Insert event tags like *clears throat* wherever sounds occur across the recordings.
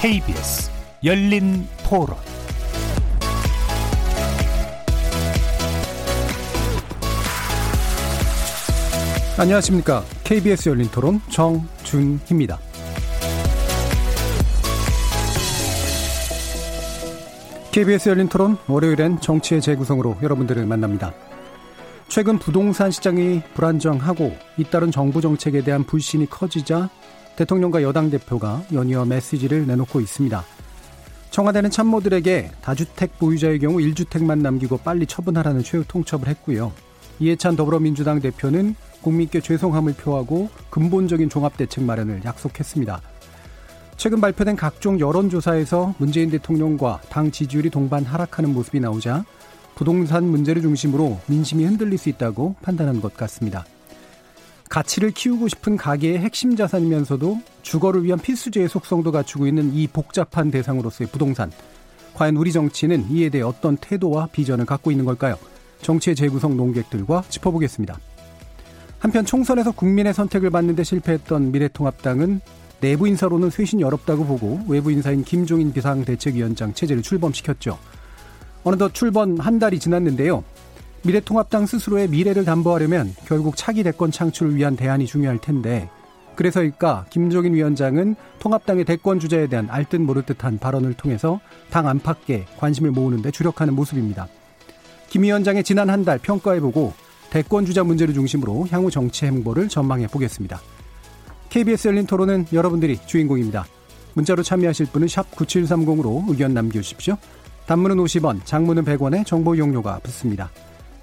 KBS 열린 토론 안녕하십니까. KBS 열린 토론 정준희입니다. KBS 열린 토론 월요일엔 정치의 재구성으로 여러분들을 만납니다. 최근 부동산 시장이 불안정하고 잇따른 정부 정책에 대한 불신이 커지자 대통령과 여당 대표가 연이어 메시지를 내놓고 있습니다. 청와대는 참모들에게 다주택 보유자의 경우 1주택만 남기고 빨리 처분하라는 최후 통첩을 했고요. 이해찬 더불어민주당 대표는 국민께 죄송함을 표하고 근본적인 종합대책 마련을 약속했습니다. 최근 발표된 각종 여론조사에서 문재인 대통령과 당 지지율이 동반 하락하는 모습이 나오자 부동산 문제를 중심으로 민심이 흔들릴 수 있다고 판단한 것 같습니다. 가치를 키우고 싶은 가계의 핵심 자산이면서도 주거를 위한 필수제의 속성도 갖추고 있는 이 복잡한 대상으로서의 부동산. 과연 우리 정치는 이에 대해 어떤 태도와 비전을 갖고 있는 걸까요? 정치의 재구성 농객들과 짚어보겠습니다. 한편 총선에서 국민의 선택을 받는데 실패했던 미래통합당은 내부 인사로는 쇄신이 어렵다고 보고 외부 인사인 김종인 비상대책위원장 체제를 출범시켰죠. 어느덧 출범 한 달이 지났는데요. 미래통합당 스스로의 미래를 담보하려면 결국 차기 대권 창출을 위한 대안이 중요할 텐데 그래서일까 김종인 위원장은 통합당의 대권 주자에 대한 알듯 모를 듯한 발언을 통해서 당 안팎에 관심을 모으는 데 주력하는 모습입니다. 김 위원장의 지난 한 달 평가해보고 대권 주자 문제를 중심으로 향후 정치 행보를 전망해 보겠습니다. KBS 열린 토론은 여러분들이 주인공입니다. 문자로 참여하실 분은 9730으로 의견 남겨주십시오. 단문은 50원, 장문은 100원에 정보 용료가 붙습니다.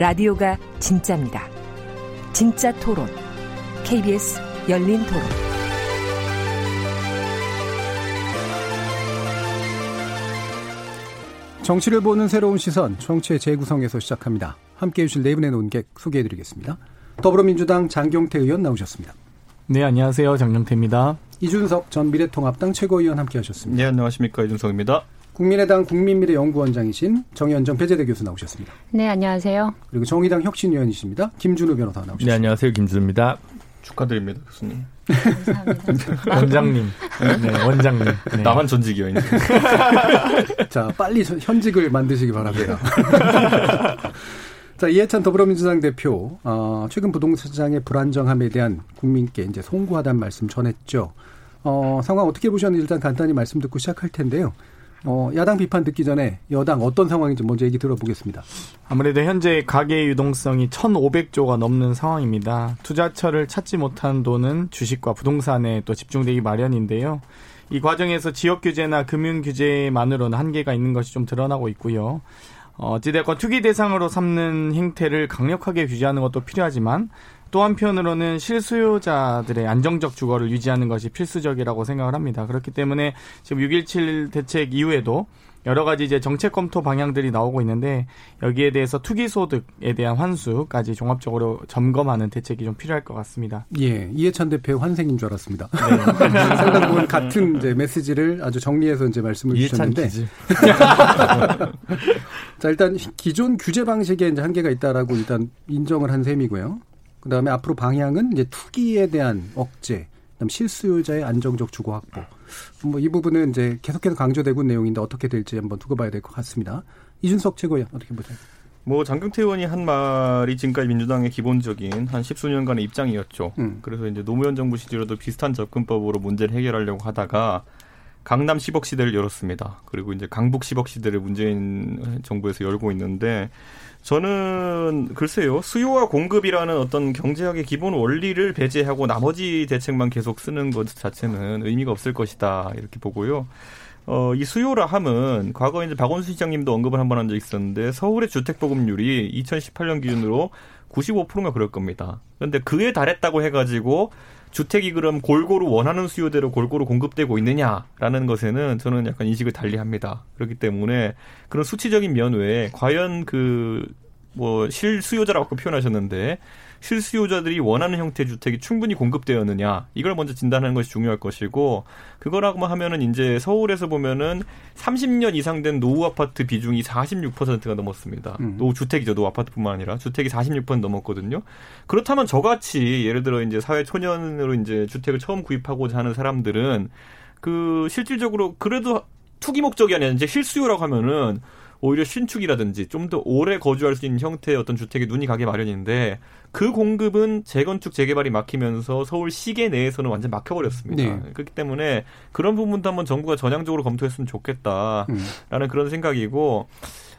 라디오가 진짜입니다. 진짜 토론, KBS 열린 토론. 정치를 보는 새로운 시선, 정치의 재구성에서 시작합니다. 함께 해 주실 네 분의 논객 소개해드리겠습니다. 더불어민주당 장경태 의원 나오셨습니다. 네, 안녕하세요. 장경태입니다. 이준석 전 미래통합당 최고위원 함께 하셨습니다. 네, 안녕하십니까. 이준석입니다. 국민의당 국민미래연구원장이신 정현정 배재대 교수 나오셨습니다. 네, 안녕하세요. 그리고 정의당 혁신위원이십니다. 김준우 변호사 나오셨습니다. 네, 안녕하세요. 김준우입니다. 축하드립니다, 교수님. 감사합니다. *laughs* 원장님. 네, 원장님. 네. 나만 전직이요. *laughs* 자, 빨리 현직을 만드시기 바랍니다. *laughs* 자, 이해찬 더불어민주당 대표, 어, 최근 부동산 시장의 불안정함에 대한 국민께 이제 송구하다는 말씀 전했죠. 어, 상황 어떻게 보셨는지 일단 간단히 말씀 듣고 시작할 텐데요. 어, 야당 비판 듣기 전에 여당 어떤 상황인지 먼저 얘기 들어보겠습니다. 아무래도 현재 가계 유동성이 1,500조가 넘는 상황입니다. 투자처를 찾지 못한 돈은 주식과 부동산에 또 집중되기 마련인데요. 이 과정에서 지역 규제나 금융 규제만으로는 한계가 있는 것이 좀 드러나고 있고요. 어, 어찌됐건 투기 대상으로 삼는 행태를 강력하게 규제하는 것도 필요하지만 또 한편으로는 실수요자들의 안정적 주거를 유지하는 것이 필수적이라고 생각을 합니다. 그렇기 때문에 지금 6.17 대책 이후에도 여러 가지 이제 정책 검토 방향들이 나오고 있는데 여기에 대해서 투기 소득에 대한 환수까지 종합적으로 점검하는 대책이 좀 필요할 것 같습니다. 예, 이해찬 대표의 환생인 줄 알았습니다. 네. *laughs* 상당 부분 같은 이제 메시지를 아주 정리해서 이제 말씀을 주셨는데. *laughs* 자, 일단 기존 규제 방식에 이제 한계가 있다라고 일단 인정을 한 셈이고요. 그 다음에 앞으로 방향은 이제 투기에 대한 억제, 그다음 실수요자의 안정적 주거 확보. 뭐 이 부분은 이제 계속해서 강조되고 있는 내용인데 어떻게 될지 한번 두고 봐야 될 것 같습니다. 이준석 최고위원 어떻게 보세요? 뭐 장경태 의원이 한 말이 지금까지 민주당의 기본적인 한 십수년간의 입장이었죠. 음. 그래서 이제 노무현 정부 시절에도 비슷한 접근법으로 문제를 해결하려고 하다가 강남 10억 시대를 열었습니다. 그리고 이제 강북 10억 시대를 문재인 정부에서 열고 있는데 저는 글쎄요 수요와 공급이라는 어떤 경제학의 기본 원리를 배제하고 나머지 대책만 계속 쓰는 것 자체는 의미가 없을 것이다 이렇게 보고요. 어, 이 수요라 함은 과거 이제 박원순 시장님도 언급을 한 번 한 적 있었는데 서울의 주택 보급률이 2018년 기준으로 95%가 그럴 겁니다. 그런데 그에 달했다고 해가지고 주택이 그럼 골고루 원하는 수요대로 골고루 공급되고 있느냐라는 것에는 저는 약간 인식을 달리합니다. 그렇기 때문에 그런 수치적인 면 외에 과연 그 뭐 실수요자라고 표현하셨는데 실수요자들이 원하는 형태의 주택이 충분히 공급되었느냐 이걸 먼저 진단하는 것이 중요할 것이고 그거라고 하면은 이제 서울에서 보면은 30년 이상 된 노후 아파트 비중이 46%가 넘었습니다. 음. 노후 주택이죠. 노후 아파트뿐만 아니라 주택이 46% 넘었거든요. 그렇다면 저같이 예를 들어 이제 사회 초년으로 이제 주택을 처음 구입하고자 하는 사람들은 그 실질적으로 그래도 투기 목적이 아니라 이제 실수요라고 하면은 오히려 신축이라든지 좀 더 오래 거주할 수 있는 형태의 어떤 주택에 눈이 가게 마련인데 그 공급은 재건축 재개발이 막히면서 서울 시계 내에서는 완전 막혀버렸습니다. 네. 그렇기 때문에 그런 부분도 한번 정부가 전향적으로 검토했으면 좋겠다라는 음. 그런 생각이고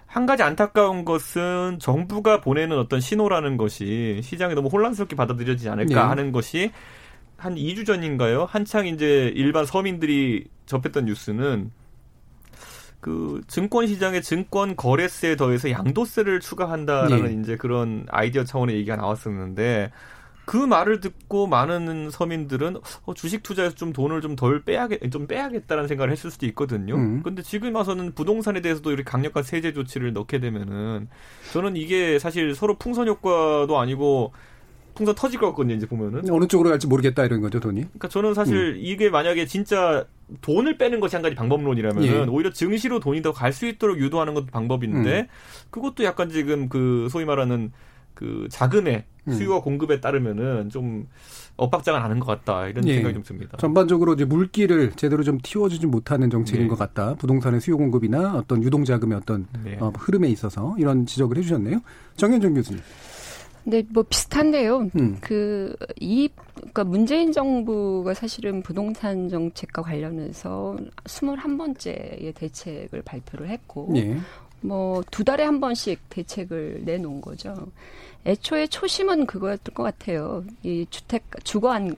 한 가지 안타까운 것은 정부가 보내는 어떤 신호라는 것이 시장에 너무 혼란스럽게 받아들여지지 않을까 네. 하는 것이 한 2주 전인가요? 한창 이제 일반 서민들이 접했던 뉴스는 그 증권 시장에 증권 거래세에 더해서 양도세를 추가한다라는 네. 이제 그런 아이디어 차원의 얘기가 나왔었는데 그 말을 듣고 많은 서민들은 어, 주식 투자에서 좀 돈을 좀 덜 빼야겠 좀 빼야겠다는 생각을 했을 수도 있거든요. 음. 근데 지금 와서는 부동산에 대해서도 이렇게 강력한 세제 조치를 넣게 되면은 저는 이게 사실 서로 풍선 효과도 아니고 풍선 터질 것 같거든요. 이제 보면은 어느 쪽으로 갈지 모르겠다 이런 거죠 돈이. 그러니까 저는 사실 음. 이게 만약에 진짜 돈을 빼는 것이 한 가지 방법론이라면 예. 오히려 증시로 돈이 더 갈 수 있도록 유도하는 것도 방법인데 음. 그것도 약간 지금 그 소위 말하는 그 자금의 음. 수요와 음. 공급에 따르면은 좀 엇박자가 나는 것 같다 이런 예. 생각이 좀 듭니다. 전반적으로 이제 물기를 제대로 좀 틔워주지 못하는 정책인 네. 것 같다. 부동산의 수요 공급이나 어떤 유동 자금의 어떤 네. 어, 흐름에 있어서 이런 지적을 해주셨네요. 정현정 교수님. 네, 뭐 비슷한데요. 음. 그이 그러니까 문재인 정부가 사실은 부동산 정책과 관련해서 21번째의 대책을 발표를 했고 예. 뭐두 달에 한 번씩 대책을 내놓은 거죠. 애초에 초심은 그거였던 것 같아요. 이 주택 주거 안,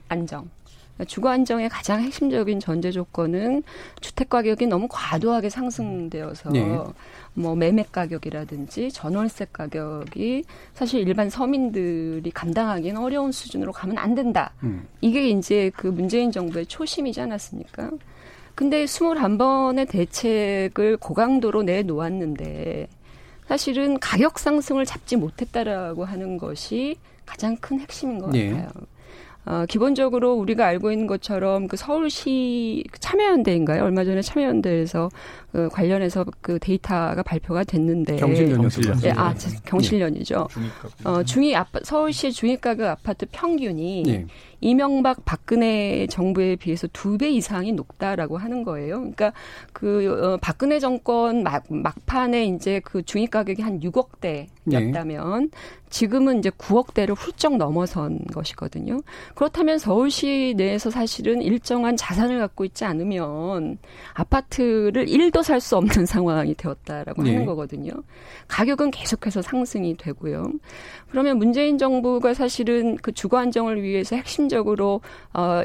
안정. 주거 안정의 가장 핵심적인 전제 조건은 주택 가격이 너무 과도하게 상승되어서 네. 뭐 매매 가격이라든지 전월세 가격이 사실 일반 서민들이 감당하기는 어려운 수준으로 가면 안 된다. 음. 이게 이제 그 문재인 정부의 초심이지 않았습니까? 근데 21번의 대책을 고강도로 내놓았는데 사실은 가격 상승을 잡지 못했다라고 하는 것이 가장 큰 핵심인 것 네. 같아요. 어, 기본적으로 우리가 알고 있는 것처럼 그 서울시 참여연대인가요? 얼마 전에 참여연대에서 그 관련해서 그 데이터가 발표가 됐는데 경실련이었죠. 네, 아, 경실련이죠. 어, 중위 아파, 서울시 중위가격 아파트 평균이 네. 이명박 박근혜 정부에 비해서 두 배 이상이 높다라고 하는 거예요. 그러니까 그 어, 박근혜 정권 막, 막판에 이제 그 중위 가격이 한 6억대였다면 네. 지금은 이제 9억대를 훌쩍 넘어선 것이거든요. 그렇다면 서울시 내에서 사실은 일정한 자산을 갖고 있지 않으면 아파트를 1도 살 수 없는 *laughs* 상황이 되었다라고 네. 하는 거거든요. 가격은 계속해서 상승이 되고요. 그러면 문재인 정부가 사실은 그 주거 안정을 위해서 핵심적으로 어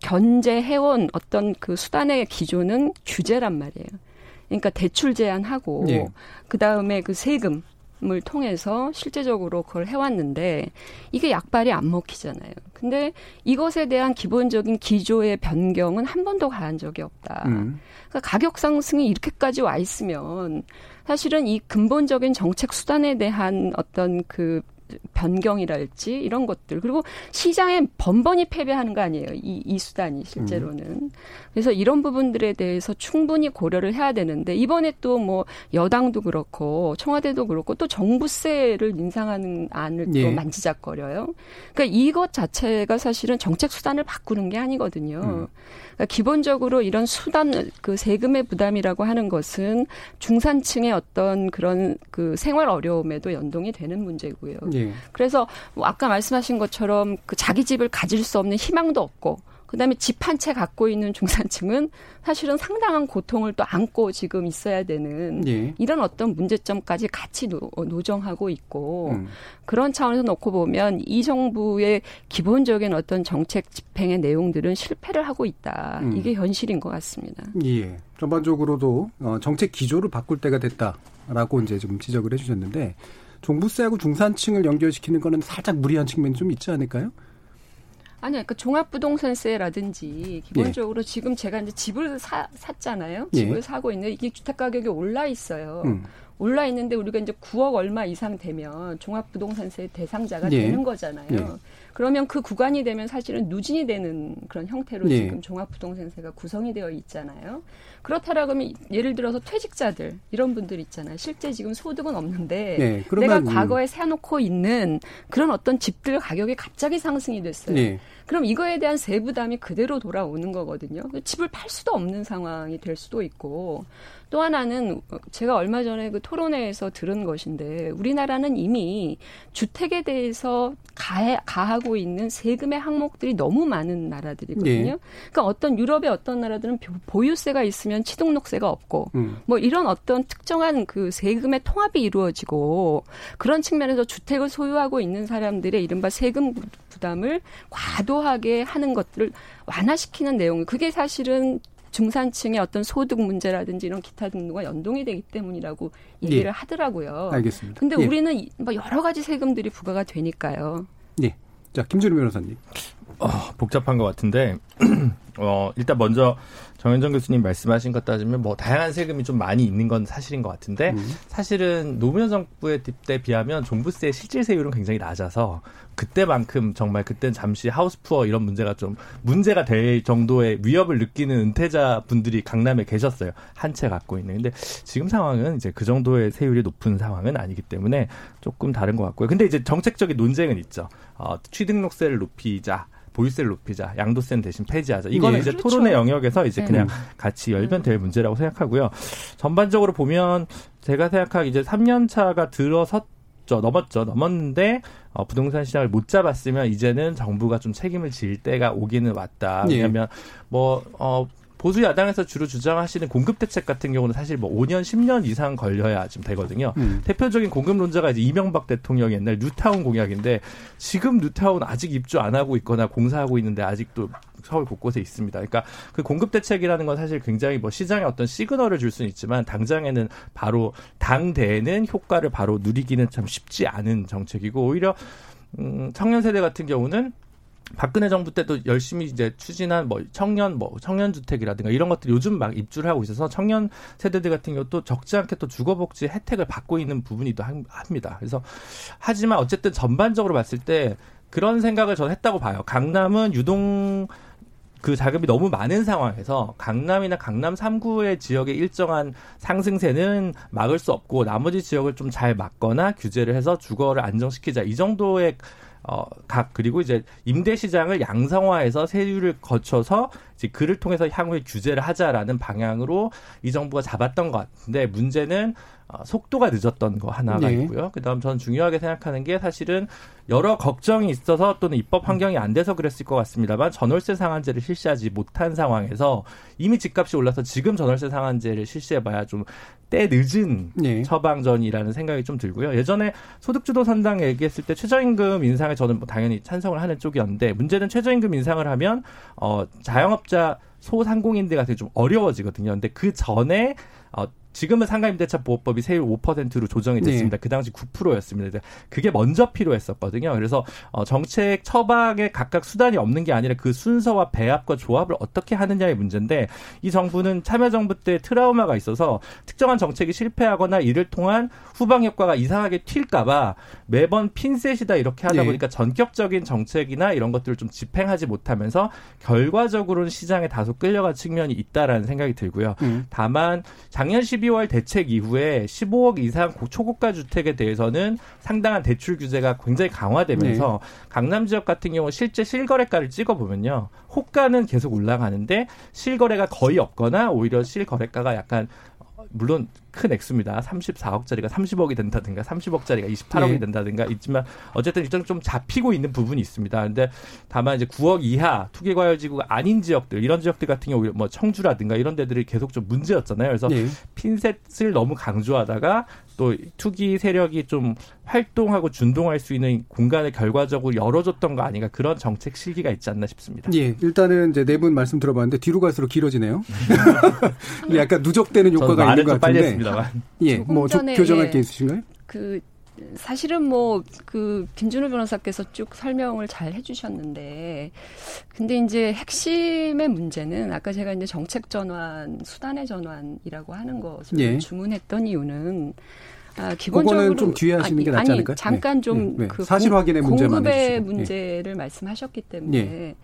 견제해온 어떤 그 수단의 기조는 규제란 말이에요. 그러니까 대출 제한하고 네. 그 다음에 그 세금 을 통해서 실제적으로 그걸 해왔는데 이게 약발이 안 먹히잖아요. 근데 이것에 대한 기본적인 기조의 변경은 한 번도 가한 적이 없다. 음. 그러니까 가격 상승이 이렇게까지 와 있으면 사실은 이 근본적인 정책 수단에 대한 어떤 그 변경이랄지 이런 것들 그리고 시장에 번번이 패배하는 거 아니에요 이, 이 수단이 실제로는 음. 그래서 이런 부분들에 대해서 충분히 고려를 해야 되는데 이번에 또 뭐 여당도 그렇고 청와대도 그렇고 또 정부세를 인상하는 안을 예. 또 만지작거려요 그러니까 이것 자체가 사실은 정책 수단을 바꾸는 게 아니거든요 음. 그러니까 기본적으로 이런 수단 그 세금의 부담이라고 하는 것은 중산층의 어떤 그런 그 생활 어려움에도 연동이 되는 문제고요. 예. 그래서 뭐 아까 말씀하신 것처럼 그 자기 집을 가질 수 없는 희망도 없고 그다음에 집 한 채 갖고 있는 중산층은 사실은 상당한 고통을 또 안고 지금 있어야 되는 예. 이런 어떤 문제점까지 같이 노, 정하고 있고 음. 그런 차원에서 놓고 보면 이 정부의 기본적인 어떤 정책 집행의 내용들은 실패를 하고 있다. 음. 이게 현실인 것 같습니다. 예. 전반적으로도 어, 정책 기조를 바꿀 때가 됐다라고 이제 좀 지적을 해주셨는데 종부세하고 중산층을 연결시키는 거는 살짝 무리한 측면이 좀 있지 않을까요? 아니요, 그러니까 종합부동산세라든지 기본적으로 예. 지금 제가 이제 집을 사, 샀잖아요. 예. 집을 예. 사고 있는데 이게 주택 가격이 올라 있어요. 음. 올라 있는데 우리가 이제 9억 얼마 이상 되면 종합부동산세 대상자가 예. 되는 거잖아요. 예. 그러면 그 구간이 되면 사실은 누진이 되는 그런 형태로 예. 지금 종합부동산세가 구성이 되어 있잖아요. 그렇다라고 하면 예를 들어서 퇴직자들 이런 분들 있잖아요. 실제 지금 소득은 없는데 네, 내가 과거에 세워놓고 있는 그런 어떤 집들 가격이 갑자기 상승이 됐어요. 네. 그럼 이거에 대한 세부담이 그대로 돌아오는 거거든요. 집을 팔 수도 없는 상황이 될 수도 있고 또 하나는 제가 얼마 전에 그 토론회에서 들은 것인데 우리나라는 이미 주택에 대해서 가해, 가하고 있는 세금의 항목들이 너무 많은 나라들이거든요. 네. 그러니까 어떤 유럽의 어떤 나라들은 보유세가 있으면 취등록세가 없고 음. 뭐 이런 어떤 특정한 그 세금의 통합이 이루어지고 그런 측면에서 주택을 소유하고 있는 사람들의 이른바 세금 부담을 과도하게 하는 것들을 완화시키는 내용. 그게 사실은 중산층의 어떤 소득 문제라든지 이런 기타 등등과 연동이 되기 때문이라고 얘기를 예. 하더라고요. 알겠습니다. 근데 예. 우리는 뭐 여러 가지 세금들이 부과가 되니까요. 네. 자, 김준우 변호사님. 어, 복잡한 것 같은데, *clears throat* 어, 일단 먼저 정현정 교수님 말씀하신 것 따지면 뭐 다양한 세금이 좀 많이 있는 건 사실인 것 같은데 음. 사실은 노무현 정부의 때 비하면 종부세 실질 세율은 굉장히 낮아서 그때만큼 정말 그때는 잠시 하우스푸어 이런 문제가 좀 문제가 될 정도의 위협을 느끼는 은퇴자 분들이 강남에 계셨어요. 한 채 갖고 있는. 근데 지금 상황은 이제 그 정도의 세율이 높은 상황은 아니기 때문에 조금 다른 것 같고요. 근데 이제 정책적인 논쟁은 있죠. 어, 취등록세를 높이자. 보유세를 높이자, 양도세는 대신 폐지하자. 이거는 네, 이제 그렇죠. 토론의 영역에서 이제 네. 그냥 같이 열면 될 문제라고 생각하고요. 전반적으로 보면 제가 생각하기 이제 3년 차가 들어섰 죠 넘었죠. 넘었는데 어, 부동산 시장을 못 잡았으면 이제는 정부가 좀 책임을 질 때가 오기는 왔다. 네. 왜냐하면 뭐 어, 보수 야당에서 주로 주장하시는 공급 대책 같은 경우는 사실 뭐 5년, 10년 이상 걸려야 좀 되거든요. 음. 대표적인 공급 논자가 이제 이명박 대통령 옛날 뉴타운 공약인데 지금 뉴타운 아직 입주 안 하고 있거나 공사하고 있는데 아직도 서울 곳곳에 있습니다. 그러니까 그 공급 대책이라는 건 사실 굉장히 뭐 시장에 어떤 시그널을 줄 수는 있지만 당장에는 바로 당대에는 효과를 바로 누리기는 참 쉽지 않은 정책이고 오히려 음, 청년 세대 같은 경우는 박근혜 정부 때도 열심히 이제 추진한 뭐 청년 뭐 청년 주택이라든가 이런 것들 요즘 막 입주를 하고 있어서 청년 세대들 같은 경우도 적지 않게 또 주거복지 혜택을 받고 있는 부분이도 합니다. 그래서 하지만 어쨌든 전반적으로 봤을 때 그런 생각을 저는 했다고 봐요. 강남은 유동 그 자금이 너무 많은 상황에서 강남이나 강남 3구의 지역의 일정한 상승세는 막을 수 없고 나머지 지역을 좀 잘 막거나 규제를 해서 주거를 안정시키자. 이 정도의 어, 각 그리고 이제 임대 시장을 양성화해서 세율을 거쳐서 이제 그를 통해서 향후에 규제를 하자라는 방향으로 이 정부가 잡았던 것 같은데 문제는 어, 속도가 늦었던 거 하나가 네. 있고요. 그다음 저는 중요하게 생각하는 게 사실은 여러 걱정이 있어서 또는 입법 환경이 안 돼서 그랬을 것 같습니다만 전월세 상한제를 실시하지 못한 상황에서 이미 집값이 올라서 지금 전월세 상한제를 실시해봐야 좀 때 늦은 네. 처방전이라는 생각이 좀 들고요. 예전에 소득주도 선당 얘기했을 때 최저임금 인상에 저는 뭐 당연히 찬성을 하는 쪽이었는데 문제는 최저임금 인상을 하면 어 자영업자 소상공인들 같은 좀 어려워지거든요. 근데 그 전에 어 지금은 상가임대차 보호법이 세율 5%로 조정이 네. 됐습니다. 네. 그 당시 9%였습니다. 그게 먼저 필요했었거든요. 그래서 어, 정책 처방에 각각 수단이 없는 게 아니라 그 순서와 배합과 조합을 어떻게 하느냐의 문제인데 이 정부는 참여정부 때 트라우마가 있어서 특정한 정책이 실패하거나 이를 통한 후방 효과가 이상하게 튈까봐 매번 핀셋이다 이렇게 하다 네. 보니까 전격적인 정책이나 이런 것들을 좀 집행하지 못하면서 결과적으로는 시장에 다소 끌려간 측면이 있다라는 생각이 들고요. 음. 다만 작년 12월 12월 대책 이후에 15억 이상 초고가 주택에 대해서는 상당한 대출 규제가 굉장히 강화되면서 네. 강남 지역 같은 경우 실제 실거래가를 찍어보면요. 호가는 계속 올라가는데 실거래가 거의 없거나 오히려 실거래가가 약간 물론 큰 액수입니다. 34억짜리가 30억이 된다든가 30억짜리가 28억이 네. 된다든가 있지만 어쨌든 일단 좀 잡히고 있는 부분이 있습니다. 근데 다만 이제 9억 이하 투기 과열 지구가 아닌 지역들 이런 지역들 같은 경우 뭐 청주라든가 이런 데들이 계속 좀 문제였잖아요. 그래서 네. 핀셋을 너무 강조하다가 또 투기 세력이 좀 활동하고 준동할 수 있는 공간을 결과적으로 열어줬던 거 아닌가 그런 정책 실기가 있지 않나 싶습니다. 예, 일단은 이제 네 분 말씀 들어봤는데 뒤로 갈수록 길어지네요. *laughs* *laughs* 약간 누적되는 효과가 있는 것 같은데. 합니다만. *laughs* 예, 뭐 교정할 게 있으신가요? 그 사실은 뭐 그 김준호 변호사께서 쭉 설명을 잘 해주셨는데 근데 이제 핵심의 문제는 아까 제가 이제 정책 전환 수단의 전환이라고 하는 것을 예. 주문했던 이유는 아, 기본적으로 좀 뒤에 하시는 게 낫지 않을까요? 잠깐 좀그 네. 네. 사실 확인의 문제만 공급의 문제를 말씀하셨기 때문에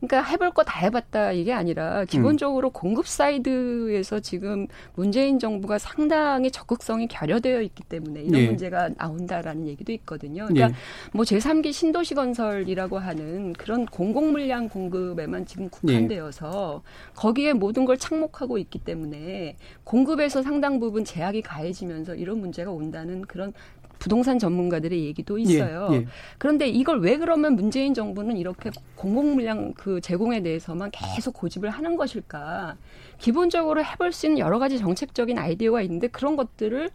그러니까 해볼 거 다 해봤다 이게 아니라 기본적으로 음. 공급 사이드에서 지금 문재인 정부가 상당히 적극성이 결여되어 있기 때문에 이런 예. 문제가 나온다라는 얘기도 있거든요. 그러니까 예. 뭐 제3기 신도시 건설이라고 하는 그런 공공 물량 공급에만 지금 국한되어서 예. 거기에 모든 걸 착목하고 있기 때문에 공급에서 상당 부분 제약이 가해지면서 이런 문제가 온다는 그런 부동산 전문가들의 얘기도 예, 있어요. 예, 예. 그런데 이걸 왜 그러면 문재인 정부는 이렇게 공공 물량 그 제공에 대해서만 계속 고집을 하는 것일까? 기본적으로 해볼 수 있는 여러 가지 정책적인 아이디어가 있는데 그런 것들을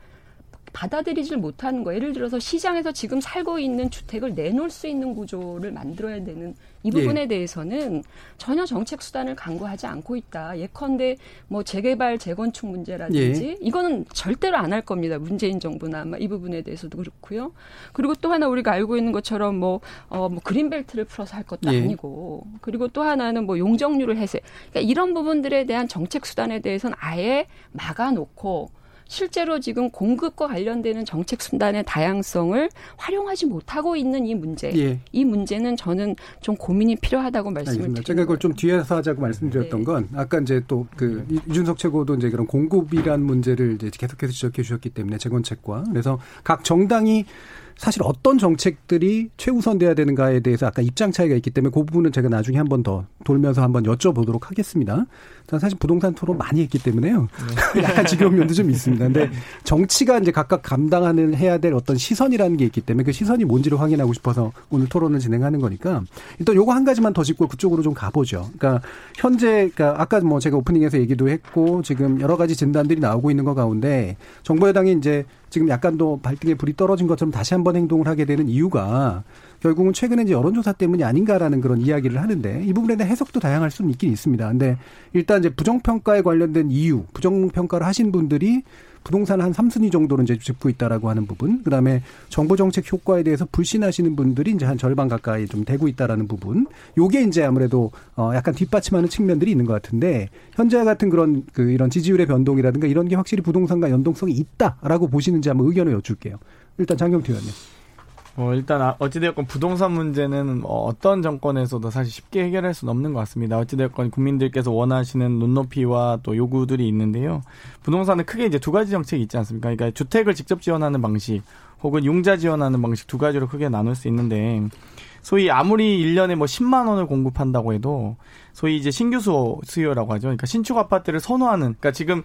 받아들이질 못하는 거. 예를 들어서 시장에서 지금 살고 있는 주택을 내놓을 수 있는 구조를 만들어야 되는 이 부분에 예. 대해서는 전혀 정책 수단을 강구하지 않고 있다. 예컨대 뭐 재개발 재건축 문제라든지 예. 이거는 절대로 안 할 겁니다. 문재인 정부나 아마 이 부분에 대해서도 그렇고요. 그리고 또 하나 우리가 알고 있는 것처럼 뭐, 어, 뭐 그린벨트를 풀어서 할 것도 예. 아니고 그리고 또 하나는 뭐 용적률을 해세. 그러니까 이런 부분들에 대한 정책 수단에 대해서는 아예 막아놓고 실제로 지금 공급과 관련되는 정책 순단의 다양성을 활용하지 못하고 있는 이 문제. 예. 이 문제는 저는 좀 고민이 필요하다고 말씀을 드립니다. 제가 그걸 좀 뒤에서 하자고 말씀드렸던 네. 건 아까 이제 또 그 이준석 최고도 이제 그런 공급이란 문제를 이제 계속해서 지적해 주셨기 때문에 재건책과 그래서 각 정당이 사실 어떤 정책들이 최우선돼야 되는가에 대해서 아까 입장 차이가 있기 때문에 그 부분은 제가 나중에 한 번 더 돌면서 한번 여쭤보도록 하겠습니다. 사실 부동산 토론 많이 했기 때문에요. 네. *laughs* 약간 지겨운 면도 좀 있습니다. 근데 정치가 이제 각각 감당하는 해야 될 어떤 시선이라는 게 있기 때문에 그 시선이 뭔지를 확인하고 싶어서 오늘 토론을 진행하는 거니까 일단 요거 한 가지만 더 짚고 그쪽으로 좀 가보죠. 그러니까 현재 그러니까 아까 뭐 제가 오프닝에서 얘기도 했고 지금 여러 가지 진단들이 나오고 있는 것 가운데 정부 여당이 이제 지금 약간 더 발등에 불이 떨어진 것처럼 다시 한번 행동을 하게 되는 이유가 결국은 최근에 이제 여론조사 때문이 아닌가라는 그런 이야기를 하는데 이 부분에 대한 해석도 다양할 수는 있긴 있습니다. 근데 일단 이제 부정평가에 관련된 이유, 부정평가를 하신 분들이 부동산 한 3순위 정도는 이제 짚고 있다라고 하는 부분. 그 다음에 정부 정책 효과에 대해서 불신하시는 분들이 이제 한 절반 가까이 좀 되고 있다라는 부분. 요게 이제 아무래도 어 약간 뒷받침하는 측면들이 있는 것 같은데 현재 같은 그런 그 이런 지지율의 변동이라든가 이런 게 확실히 부동산과 연동성이 있다라고 보시는지 한번 의견을 여쭐게요. 일단 장경태 의원님. 뭐 일단 아, 어찌되었건 부동산 문제는 뭐 어떤 정권에서도 사실 쉽게 해결할 수는 없는 것 같습니다. 어찌되었건 국민들께서 원하시는 눈높이와 또 요구들이 있는데요. 부동산은 크게 이제 두 가지 정책이 있지 않습니까? 그러니까 주택을 직접 지원하는 방식 혹은 융자 지원하는 방식 두 가지로 크게 나눌 수 있는데 소위 아무리 1년에 뭐 10만 원을 공급한다고 해도 소위 이제 신규 수요라고 하죠. 그러니까 신축 아파트를 선호하는 그러니까 지금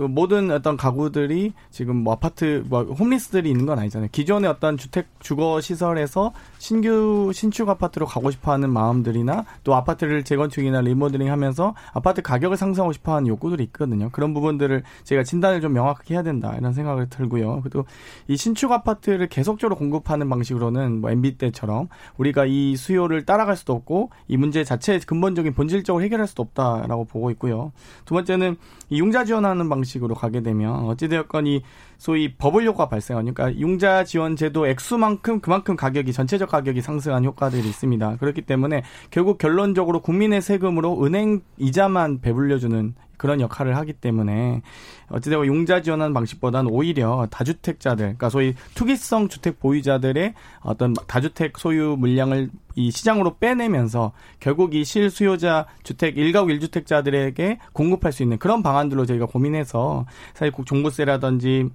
또 모든 어떤 가구들이 지금 뭐 아파트 뭐 홈리스들이 있는 건 아니잖아요. 기존의 어떤 주택 주거 시설에서 신규 신축 아파트로 가고 싶어하는 마음들이나 또 아파트를 재건축이나 리모델링하면서 아파트 가격을 상승하고 싶어하는 욕구들이 있거든요. 그런 부분들을 제가 진단을 좀 명확하게 해야 된다 이런 생각을 들고요. 그리고 이 신축 아파트를 계속적으로 공급하는 방식으로는 뭐 MB 때처럼 우리가 이 수요를 따라갈 수도 없고 이 문제 자체 근본적인 본질적으로 해결할 수도 없다라고 보고 있고요. 두 번째는 이 융자 지원하는 방식 방식으로 가게 되면 어찌되었건 이 소위 버블 효과 발생하니까 융자 지원 제도 액수만큼 그만큼 가격이 전체적 가격이 상승한 효과들이 있습니다. 그렇기 때문에 결국 결론적으로 국민의 세금으로 은행 이자만 배불려주는 그런 역할을 하기 때문에 어찌되건 용자 지원하는 방식보다는 오히려 다주택자들, 그러니까 소위 투기성 주택 보유자들의 어떤 다주택 소유 물량을 이 시장으로 빼내면서 결국 이 실수요자 주택 일가구 일주택자들에게 공급할 수 있는 그런 방안들로 저희가 고민해서 사실 종부세라든지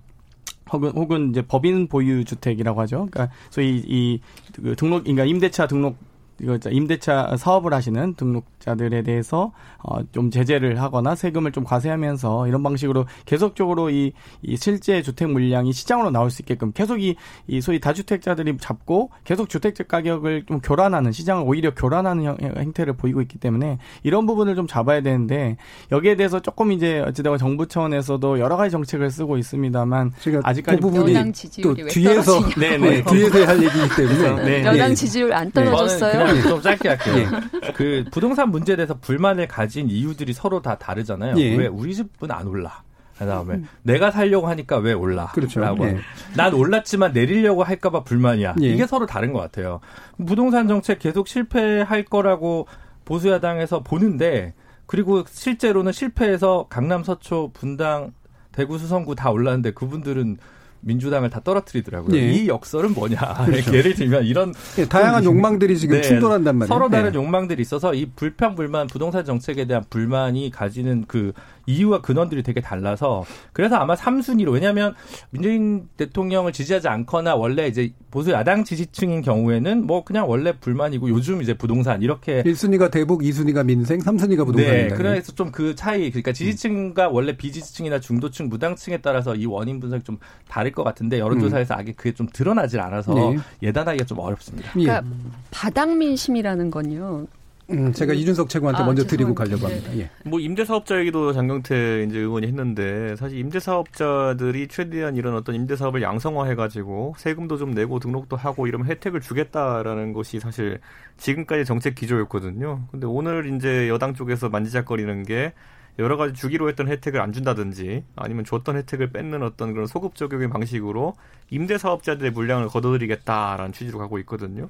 혹은 혹은 이제 법인 보유 주택이라고 하죠. 그러니까 소위 이그 등록 그러니까 임대차 등록 이거 임대차 사업을 하시는 등록자들에 대해서 어, 좀 제재를 하거나 세금을 좀 과세하면서 이런 방식으로 계속적으로 이, 이 실제 주택 물량이 시장으로 나올 수 있게끔 계속 이, 이 소위 다주택자들이 잡고 계속 주택 가격을 좀 교란하는 시장을 오히려 교란하는 형, 행태를 보이고 있기 때문에 이런 부분을 좀 잡아야 되는데 여기에 대해서 조금 이제 어찌되건 정부 차원에서도 여러 가지 정책을 쓰고 있습니다만 아직까지 그 부분이 또 뒤에서 네네 *laughs* 뒤에서 할 얘기이기 때문에 네. 여당 지지율 안 떨어졌어요. 네. 좀 짧게 할게요. 예. 그 부동산 문제에 대해서 불만을 가진 이유들이 서로 다 다르잖아요. 예. 왜 우리 집은 안 올라? 그다음에 음. 내가 살려고 하니까 왜 올라? 그렇죠. 라고. 예. 난 올랐지만 내리려고 할까봐 불만이야. 예. 이게 서로 다른 것 같아요. 부동산 정책 계속 실패할 거라고 보수 야당에서 보는데 그리고 실제로는 실패해서 강남 서초 분당 대구 수성구 다 올랐는데 그분들은 민주당을 다 떨어뜨리더라고요. 예. 이 역설은 뭐냐? *laughs* 그렇죠. 예를 들면 이런 예, 다양한 욕망들이 지금 네, 충돌한단 말이에요. 서로 다른 네. 욕망들이 있어서 이 불평 불만 부동산 정책에 대한 불만이 가지는 그 이유와 근원들이 되게 달라서 그래서 아마 3순위로 왜냐하면 문재인 대통령을 지지하지 않거나 원래 이제 보수 야당 지지층인 경우에는 뭐 그냥 원래 불만이고 요즘 이제 부동산 이렇게 1순위가 대북, 2순위가 민생, 3순위가 부동산. 네, 그래서 좀 그 차이 그러니까 지지층과 원래 비지지층이나 중도층, 무당층에 따라서 이 원인 분석이 좀 다를 것 같은데 여론조사에서 음. 아직 그게 좀 드러나질 않아서 네. 예단하기가 좀 어렵습니다. 그러니까 예. 바닥 민심이라는 건요. 음, 제가 그, 이준석 최고한테 아, 먼저 드리고 가려고 합니다. 예. 뭐 임대사업자 얘기도 장경태 이제 의원이 했는데 사실 임대사업자들이 최대한 이런 어떤 임대사업을 양성화해가지고 세금도 좀 내고 등록도 하고 이러면 혜택을 주겠다라는 것이 사실 지금까지 정책 기조였거든요. 근데 오늘 이제 여당 쪽에서 만지작거리는 게 여러 가지 주기로 했던 혜택을 안 준다든지 아니면 줬던 혜택을 뺏는 어떤 그런 소급 적용의 방식으로 임대사업자들의 물량을 걷어들이겠다라는 취지로 가고 있거든요.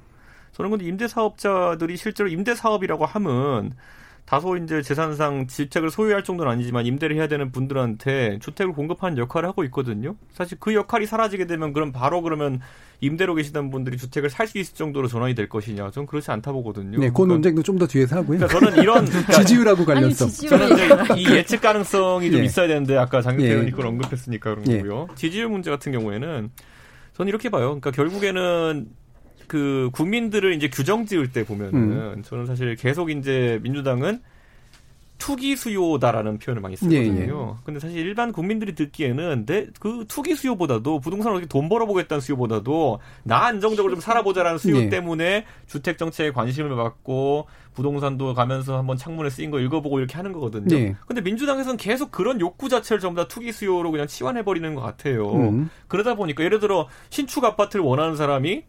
저는 근데 임대사업자들이 실제로 임대사업이라고 하면 다소 이제 재산상 주택을 소유할 정도는 아니지만 임대를 해야 되는 분들한테 주택을 공급하는 역할을 하고 있거든요. 사실 그 역할이 사라지게 되면 그럼 바로 그러면 임대로 계시던 분들이 주택을 살 수 있을 정도로 전환이 될 것이냐? 저는 그렇지 않다 보거든요. 네, 그 그러니까, 논쟁도 좀 더 뒤에서 하고요. 그러니까 저는 이런 그러니까 *laughs* 지지율하고 관련성. 아니, 저는 이제 이 예측 가능성이 좀 예. 있어야 되는데 아까 장경태 의원이 예. 그걸 언급했으니까 그런 예. 거고요. 지지율 문제 같은 경우에는 저는 이렇게 봐요. 그러니까 결국에는 그 국민들을 이제 규정 지을 때 보면은 음. 저는 사실 계속 이제 민주당은 투기 수요다라는 표현을 많이 쓰거든요. 예, 예. 근데 사실 일반 국민들이 듣기에는 내 그 투기 수요보다도 부동산을 어떻게 돈 벌어보겠다는 수요보다도 나 안정적으로 좀 살아보자라는 수요 예. 때문에 주택 정책에 관심을 받고 부동산도 가면서 한번 창문에 쓰인 거 읽어보고 이렇게 하는 거거든요. 예. 근데 민주당에서는 계속 그런 욕구 자체를 전부 다 투기 수요로 그냥 치환해 버리는 것 같아요. 음. 그러다 보니까 예를 들어 신축 아파트를 원하는 사람이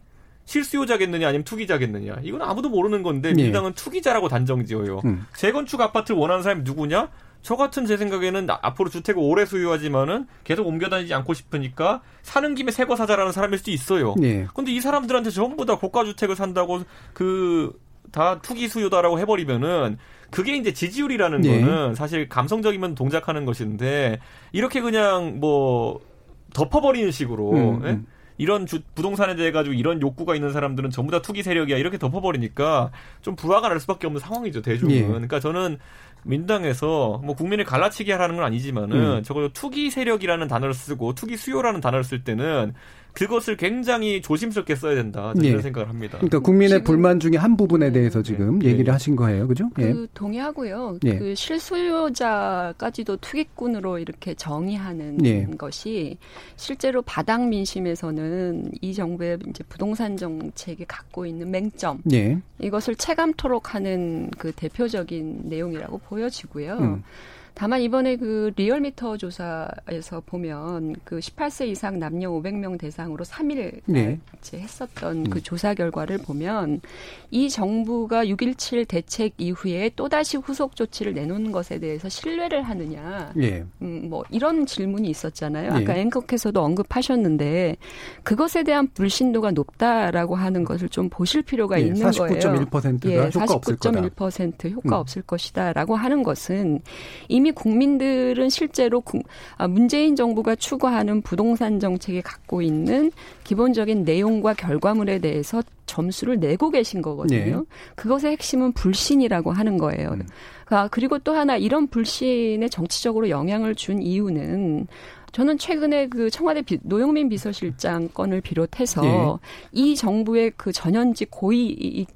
실수요자겠느냐 아니면 투기자겠느냐 이건 아무도 모르는 건데 예. 민주당은 투기자라고 단정지어요. 음. 재건축 아파트를 원하는 사람이 누구냐? 저 같은 제 생각에는 앞으로 주택을 오래 소유하지만은 계속 옮겨 다니지 않고 싶으니까 사는 김에 새거 사자라는 사람일 수도 있어요. 네. 근데 이 사람들한테 전부 다 고가 주택을 산다고 그 다 투기 수요다라고 해버리면은 그게 이제 지지율이라는 네. 거는 사실 감성적이면 동작하는 것인데 이렇게 그냥 뭐 덮어버리는 식으로 음, 예? 음. 이런 주, 부동산에 대해 가지고 이런 욕구가 있는 사람들은 전부 다 투기 세력이야 이렇게 덮어버리니까 좀 부하가 날 수밖에 없는 상황이죠 대중은. 예. 그러니까 저는 민당에서 뭐 국민을 갈라치게 하라는 건 아니지만은 음. 적어도 투기 세력이라는 단어를 쓰고 투기 수요라는 단어를 쓸 때는 그것을 굉장히 조심스럽게 써야 된다 이런 예. 생각을 합니다. 그러니까 국민의 불만 중에 한 부분에 대해서 지금 예. 얘기를 하신 거예요, 그죠? 그 예. 동의하고요. 예. 그 실수요자까지도 투기꾼으로 이렇게 정의하는 예. 것이 실제로 바닥 민심에서는 이 정부의 이제 부동산 정책이 갖고 있는 맹점 예. 이것을 체감토록 하는 그 대표적인 내용이라고 보여지고요. 음. 다만 이번에 그 리얼미터 조사에서 보면 그 18세 이상 남녀 500명 대상으로 3일 네. 했었던 그 음. 조사 결과를 보면 이 정부가 6.17 대책 이후에 또다시 후속 조치를 내놓은 것에 대해서 신뢰를 하느냐. 네. 음, 뭐 이런 질문이 있었잖아요. 아까 네. 앵커께서도 언급하셨는데 그것에 대한 불신도가 높다라고 하는 것을 좀 보실 필요가 네, 있는 49.1%가 거예요. 예, 효과 없을 거다. 49.1% 효과 음. 없을 것이다라고 하는 것은 이미 이미 국민들은 실제로 아, 문재인 정부가 추구하는 부동산 정책이 갖고 있는 기본적인 내용과 결과물에 대해서 점수를 내고 계신 거거든요. 네. 그것의 핵심은 불신이라고 하는 거예요. 음. 아, 그리고 또 하나 이런 불신에 정치적으로 영향을 준 이유는 저는 최근에 그 청와대 비, 노영민 비서실장 건을 비롯해서 네. 이 정부의 그 전현직 고위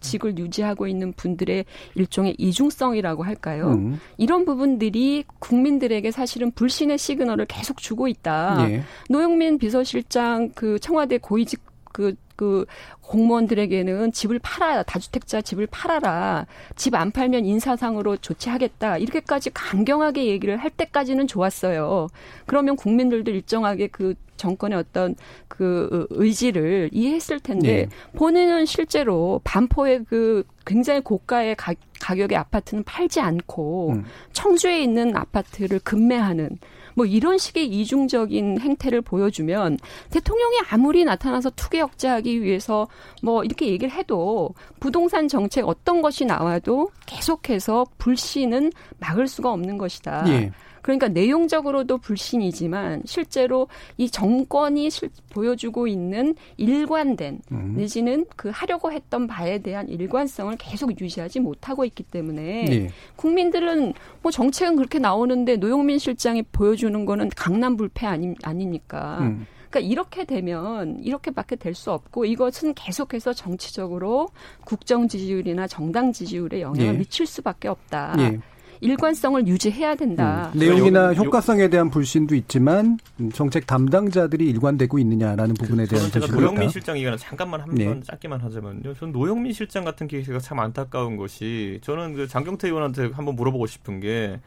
직을 유지하고 있는 분들의 일종의 이중성이라고 할까요? 음. 이런 부분들이 국민들에게 사실은 불신의 시그널을 계속 주고 있다. 예. 노영민 비서실장 그 청와대 고위직 그, 그 공무원들에게는 집을 팔아야 다주택자 집을 팔아라. 집 안 팔면 인사상으로 조치하겠다. 이렇게까지 강경하게 얘기를 할 때까지는 좋았어요. 그러면 국민들도 일정하게 그 정권의 어떤 그 의지를 이해했을 텐데 네. 본인은 실제로 반포의 그 굉장히 고가의 가, 가격의 아파트는 팔지 않고 음. 청주에 있는 아파트를 급매하는 뭐 이런 식의 이중적인 행태를 보여주면 대통령이 아무리 나타나서 투기 억제하기 위해서 뭐 이렇게 얘기를 해도 부동산 정책 어떤 것이 나와도 계속해서 불신은 막을 수가 없는 것이다. 예. 그러니까 내용적으로도 불신이지만 실제로 이 정권이 실, 보여주고 있는 일관된 음. 내지는 그 하려고 했던 바에 대한 일관성을 계속 유지하지 못하고 있기 때문에 네. 국민들은 뭐 정책은 그렇게 나오는데 노영민 실장이 보여주는 거는 강남 불패 아니, 아니니까. 음. 그러니까 이렇게 되면 이렇게밖에 될 수 없고 이것은 계속해서 정치적으로 국정 지지율이나 정당 지지율에 영향을 예. 미칠 수밖에 없다. 예. 일관성을 유지해야 된다. 음. 내용이나 효과성에 대한 불신도 있지만 정책 담당자들이 일관되고 있느냐라는 그 부분에 대한 제가 노영민 실장 얘기는 잠깐만 한번 네. 짧게만 하자면요. 저는 노영민 실장 같은 케이스가 참 안타까운 것이 저는 그 장경태 의원한테 한번 물어보고 싶은 게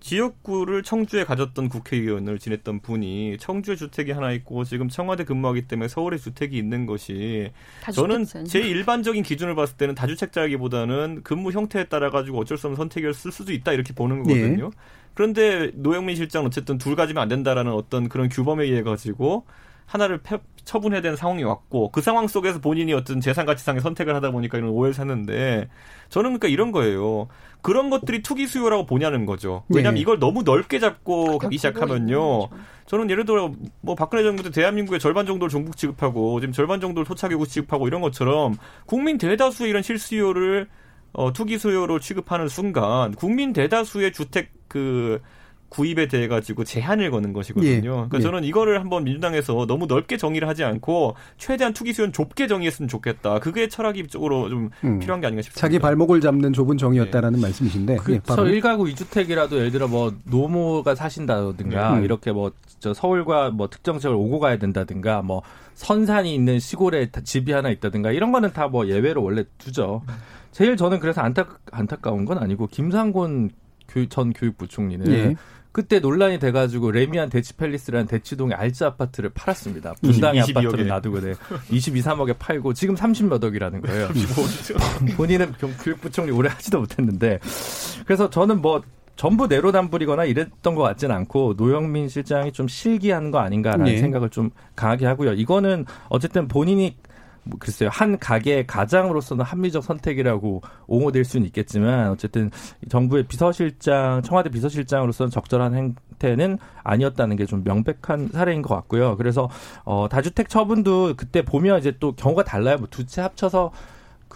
지역구를 청주에 가졌던 국회의원을 지냈던 분이 청주에 주택이 하나 있고 지금 청와대 근무하기 때문에 서울에 주택이 있는 것이 저는 제 일반적인 기준을 봤을 때는 다주택자이기보다는 근무 형태에 따라 가지고 어쩔 수 없는 선택을 쓸 수도 있다 이렇게 보는 거거든요. 네. 그런데 노영민 실장은 어쨌든 둘 가지면 안 된다라는 어떤 그런 규범에 의해 가지고 하나를 폐, 처분해야 되는 상황이 왔고 그 상황 속에서 본인이 어떤 재산 가치상의 선택을 하다 보니까 이런 오해를 샀는데 저는 그러니까 이런 거예요. 그런 것들이 투기 수요라고 보냐는 거죠. 왜냐하면 네. 이걸 너무 넓게 잡고 가기 시작하면요. 저는 예를 들어 뭐 박근혜 정부 때 대한민국의 절반 정도를 종북 취급하고 지금 절반 정도를 토착교구 취급하고 이런 것처럼 국민 대다수의 이런 실수요를 어, 투기 수요로 취급하는 순간 국민 대다수의 주택 그 구입에 대해 가지고 제한을 거는 것이거든요. 예. 그러니까 예. 저는 이거를 한번 민주당에서 너무 넓게 정의를 하지 않고 최대한 투기 수요는 좁게 정의했으면 좋겠다. 그게 철학이 쪽으로 좀 음. 필요한 게 아닌가 싶습니다. 자기 발목을 잡는 좁은 정의였다라는 네. 말씀이신데. 그렇죠. 예, 1가구 2주택이라도 예를 들어 뭐 노모가 사신다든가 네. 이렇게 뭐 저 서울과 뭐 특정 지역을 오고 가야 된다든가 뭐 선산이 있는 시골에 집이 하나 있다든가 이런 거는 다 뭐 예외로 원래 두죠. 제일 저는 그래서 안타 안타까운 건 아니고 김상곤 전 교육부 총리는 예. 그때 논란이 돼가지고 레미안 대치팰리스라는 대치동의 알짜 아파트를 팔았습니다. 분당의 아파트를 놔두고 네. 22, 3억에 팔고 지금 30몇 억이라는 거예요. *laughs* 본인은 교육부총리 오래 하지도 못했는데 그래서 저는 뭐 전부 내로남불이거나 이랬던 것 같지는 않고 노영민 실장이 좀 실기한 거 아닌가라는 네. 생각을 좀 강하게 하고요. 이거는 어쨌든 본인이 뭐 글쎄요 한 가게의 가장으로서는 합리적 선택이라고 옹호될 수는 있겠지만 어쨌든 정부의 비서실장 청와대 비서실장으로서는 적절한 행태는 아니었다는 게 좀 명백한 사례인 것 같고요. 그래서 어 다주택 처분도 그때 보면 이제 또 경우가 달라요. 뭐 두 채 합쳐서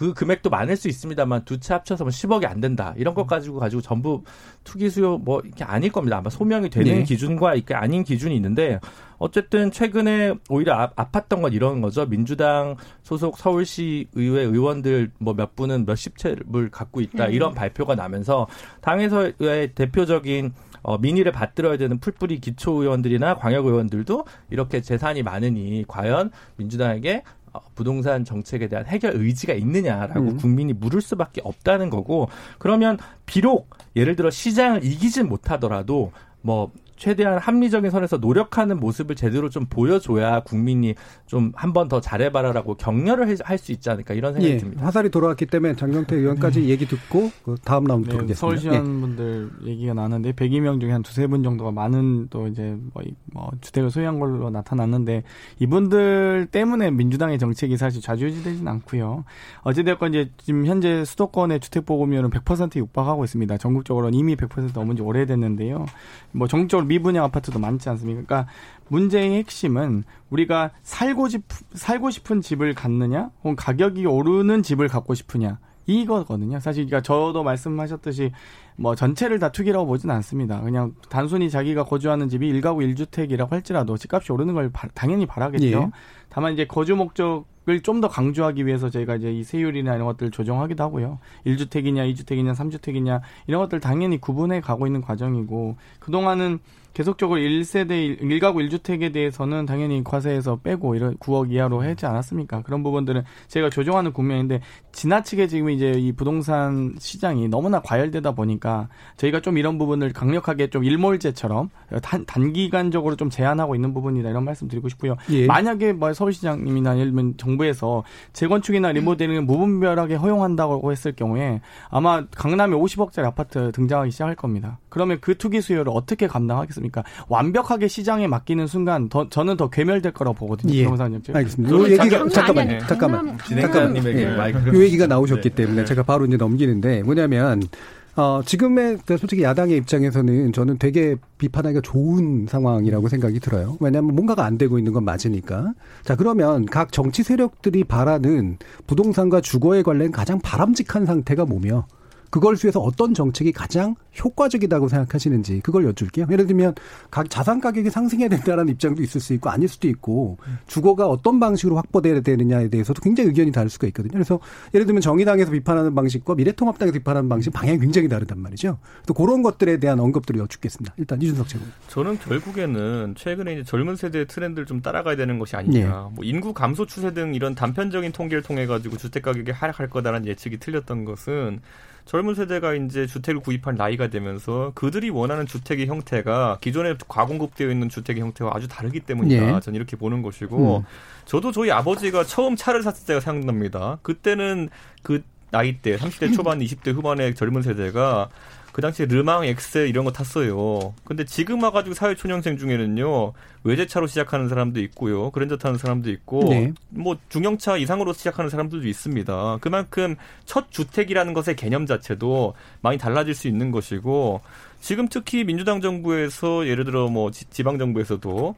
그 금액도 많을 수 있습니다만 두채 합쳐서 뭐 10억이 안 된다. 이런 것 가지고 가지고 전부 투기 수요 뭐 이렇게 아닐 겁니다. 아마 소명이 되는 네. 기준과 이게 아닌 기준이 있는데 어쨌든 최근에 오히려 아, 아팠던 건 이런 거죠. 민주당 소속 서울시 의회 의원들 뭐 몇 분은 몇십 채를 갖고 있다. 음. 이런 발표가 나면서 당에서의 대표적인 어, 민의를 받들어야 되는 풀뿌리 기초 의원들이나 광역 의원들도 이렇게 재산이 많으니 과연 민주당에게 어, 부동산 정책에 대한 해결 의지가 있느냐라고 음. 국민이 물을 수밖에 없다는 거고 그러면 비록 예를 들어 시장을 이기진 못하더라도 뭐 최대한 합리적인 선에서 노력하는 모습을 제대로 좀 보여줘야 국민이 좀 한 번 더 잘해봐라라고 격려를 할 수 있지 않을까 이런 생각이 예, 듭니다. 화살이 돌아왔기 때문에 장경태 의원까지 네. 얘기 듣고 그 다음 라운드 네, 보겠습니다. 서울시원 예. 분들 얘기가 나는데 102명 중에 한 두세 분 정도가 많은 또 이제 뭐, 뭐 주택을 소유한 걸로 나타났는데 이분들 때문에 민주당의 정책이 사실 좌지우지되진 않고요. 어찌됐건 이제 지금 현재 수도권의 주택 보급률은 100% 육박하고 있습니다. 전국적으로는 이미 100% 넘은 지 오래됐는데요. 뭐 전국적으로 미분양 아파트도 많지 않습니까? 그러니까 문제의 핵심은 우리가 살고 싶 살고 싶은 집을 갖느냐, 혹은 가격이 오르는 집을 갖고 싶으냐. 이거거든요. 사실 그러니까 저도 말씀하셨듯이 뭐 전체를 다 투기라고 보지는 않습니다. 그냥 단순히 자기가 거주하는 집이 1가구 1주택이라고 할지라도 집값이 오르는 걸 바, 당연히 바라겠죠. 예. 다만 이제 거주 목적 을 좀 더 강조하기 위해서 저희가 이제 이 세율이나 이런 것들을 조정하기도 하고요. 1주택이냐, 2주택이냐, 3주택이냐 이런 것들 당연히 구분해 가고 있는 과정이고 그동안은 계속적으로 1세대 1 가구 1주택에 대해서는 당연히 과세에서 빼고 이런 9억 이하로 했지 않았습니까? 그런 부분들은 제가 조정하는 국면인데 지나치게 지금 이제 이 부동산 시장이 너무나 과열되다 보니까 저희가 좀 이런 부분을 강력하게 좀 일몰제처럼 단, 단기간적으로 좀 제한하고 있는 부분이다 이런 말씀 드리고 싶고요. 예. 만약에 뭐 서울시장님이나 예를 들면 정부에서 재건축이나 리모델링을 무분별하게 허용한다고 했을 경우에 아마 강남에 50억짜리 아파트 등장하기 시작할 겁니다. 그러면 그 투기 수요를 어떻게 감당하겠습니까? 않습니까? 완벽하게 시장에 맡기는 순간 더 저는 더 괴멸될 거라고 보거든요. 예. 부동산 정책. 알겠습니다. 요 얘기가 잠깐만 잠깐만 잠깐만 예. 요 얘기가 나오셨기 네. 때문에 제가 바로 이제 넘기는데 뭐냐면 어, 지금의 그 솔직히 야당의 입장에서는 저는 되게 비판하기가 좋은 상황이라고 생각이 들어요. 왜냐하면 뭔가가 안 되고 있는 건 맞으니까. 자, 그러면 각 정치 세력들이 바라는 부동산과 주거에 관련 가장 바람직한 상태가 뭐며 그걸 위해서 어떤 정책이 가장 효과적이라고 생각하시는지 그걸 여쭐게요. 예를 들면 각 자산 가격이 상승해야 된다는 입장도 있을 수 있고 아닐 수도 있고 주거가 어떤 방식으로 확보돼야 되느냐에 대해서도 굉장히 의견이 다를 수가 있거든요. 그래서 예를 들면 정의당에서 비판하는 방식과 미래통합당에서 비판하는 방식 방향이 굉장히 다르단 말이죠. 또 그런 것들에 대한 언급들을 여쭙겠습니다. 일단 이준석 최고. 저는 결국에는 최근에 이제 젊은 세대의 트렌드를 좀 따라가야 되는 것이 아니냐. 네. 뭐 인구 감소 추세 등 이런 단편적인 통계를 통해 가지고 주택 가격이 하락할 거다라는 예측이 틀렸던 것은 젊은 세대가 이제 주택을 구입할 나이가 되면서 그들이 원하는 주택의 형태가 기존에 과공급되어 있는 주택의 형태와 아주 다르기 때문이다. 예. 저는 이렇게 보는 것이고 음. 저도 저희 아버지가 처음 차를 샀을 때가 생각납니다. 그때는 그 나이 대 30대 초반, 20대 후반의 젊은 세대가 그 당시에 르망, 엑셀 이런 거 탔어요. 근데 지금 와가지고 사회초년생 중에는요 외제차로 시작하는 사람도 있고요, 그랜저 타는 사람도 있고, 네. 뭐 중형차 이상으로 시작하는 사람들도 있습니다. 그만큼 첫 주택이라는 것의 개념 자체도 많이 달라질 수 있는 것이고, 지금 특히 민주당 정부에서 예를 들어 뭐 지방 정부에서도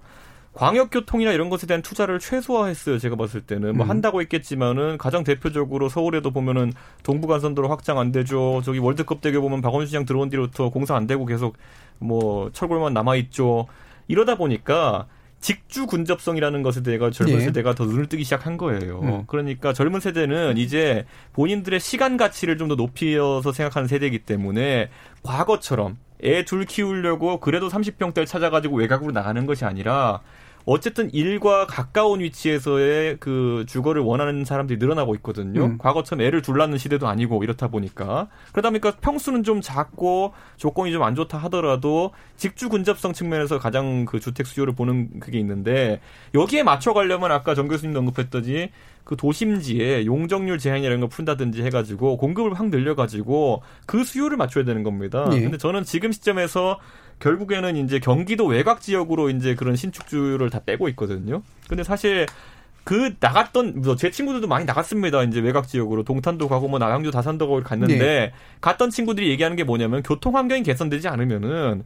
광역교통이나 이런 것에 대한 투자를 최소화했어요. 제가 봤을 때는 뭐 음. 한다고 했겠지만은 가장 대표적으로 서울에도 보면은 동부간선도로 확장 안 되죠. 저기 월드컵 대교 보면 박원순 시장 들어온 뒤부터 공사 안 되고 계속 뭐 철골만 남아 있죠. 이러다 보니까 직주 군접성이라는 것에 대해 젊은 네. 세대가 더 눈을 뜨기 시작한 거예요. 음. 그러니까 젊은 세대는 이제 본인들의 시간 가치를 좀 더 높이어서 생각하는 세대이기 때문에 과거처럼 애 둘 키우려고 그래도 30평대를 찾아가지고 외곽으로 나가는 것이 아니라 어쨌든 일과 가까운 위치에서의 그 주거를 원하는 사람들이 늘어나고 있거든요. 음. 과거처럼 애를 둘 낳는 시대도 아니고 이렇다 보니까 그러다 보니까 평수는 좀 작고 조건이 좀 안 좋다 하더라도 직주 근접성 측면에서 가장 그 주택 수요를 보는 그게 있는데 여기에 맞춰 가려면 아까 정 교수님도 언급했더니 그 도심지에 용적률 제한이라는 걸 푼다든지 해가지고 공급을 확 늘려가지고 그 수요를 맞춰야 되는 겁니다. 네. 근데 저는 지금 시점에서 결국에는 이제 경기도 외곽 지역으로 이제 그런 신축주를 다 빼고 있거든요. 근데 사실 그 나갔던 뭐제 친구들도 많이 나갔습니다. 이제 외곽 지역으로 동탄도 가고 뭐 남양주 다산도 가고 갔는데 네. 갔던 친구들이 얘기하는 게 뭐냐면 교통 환경이 개선되지 않으면은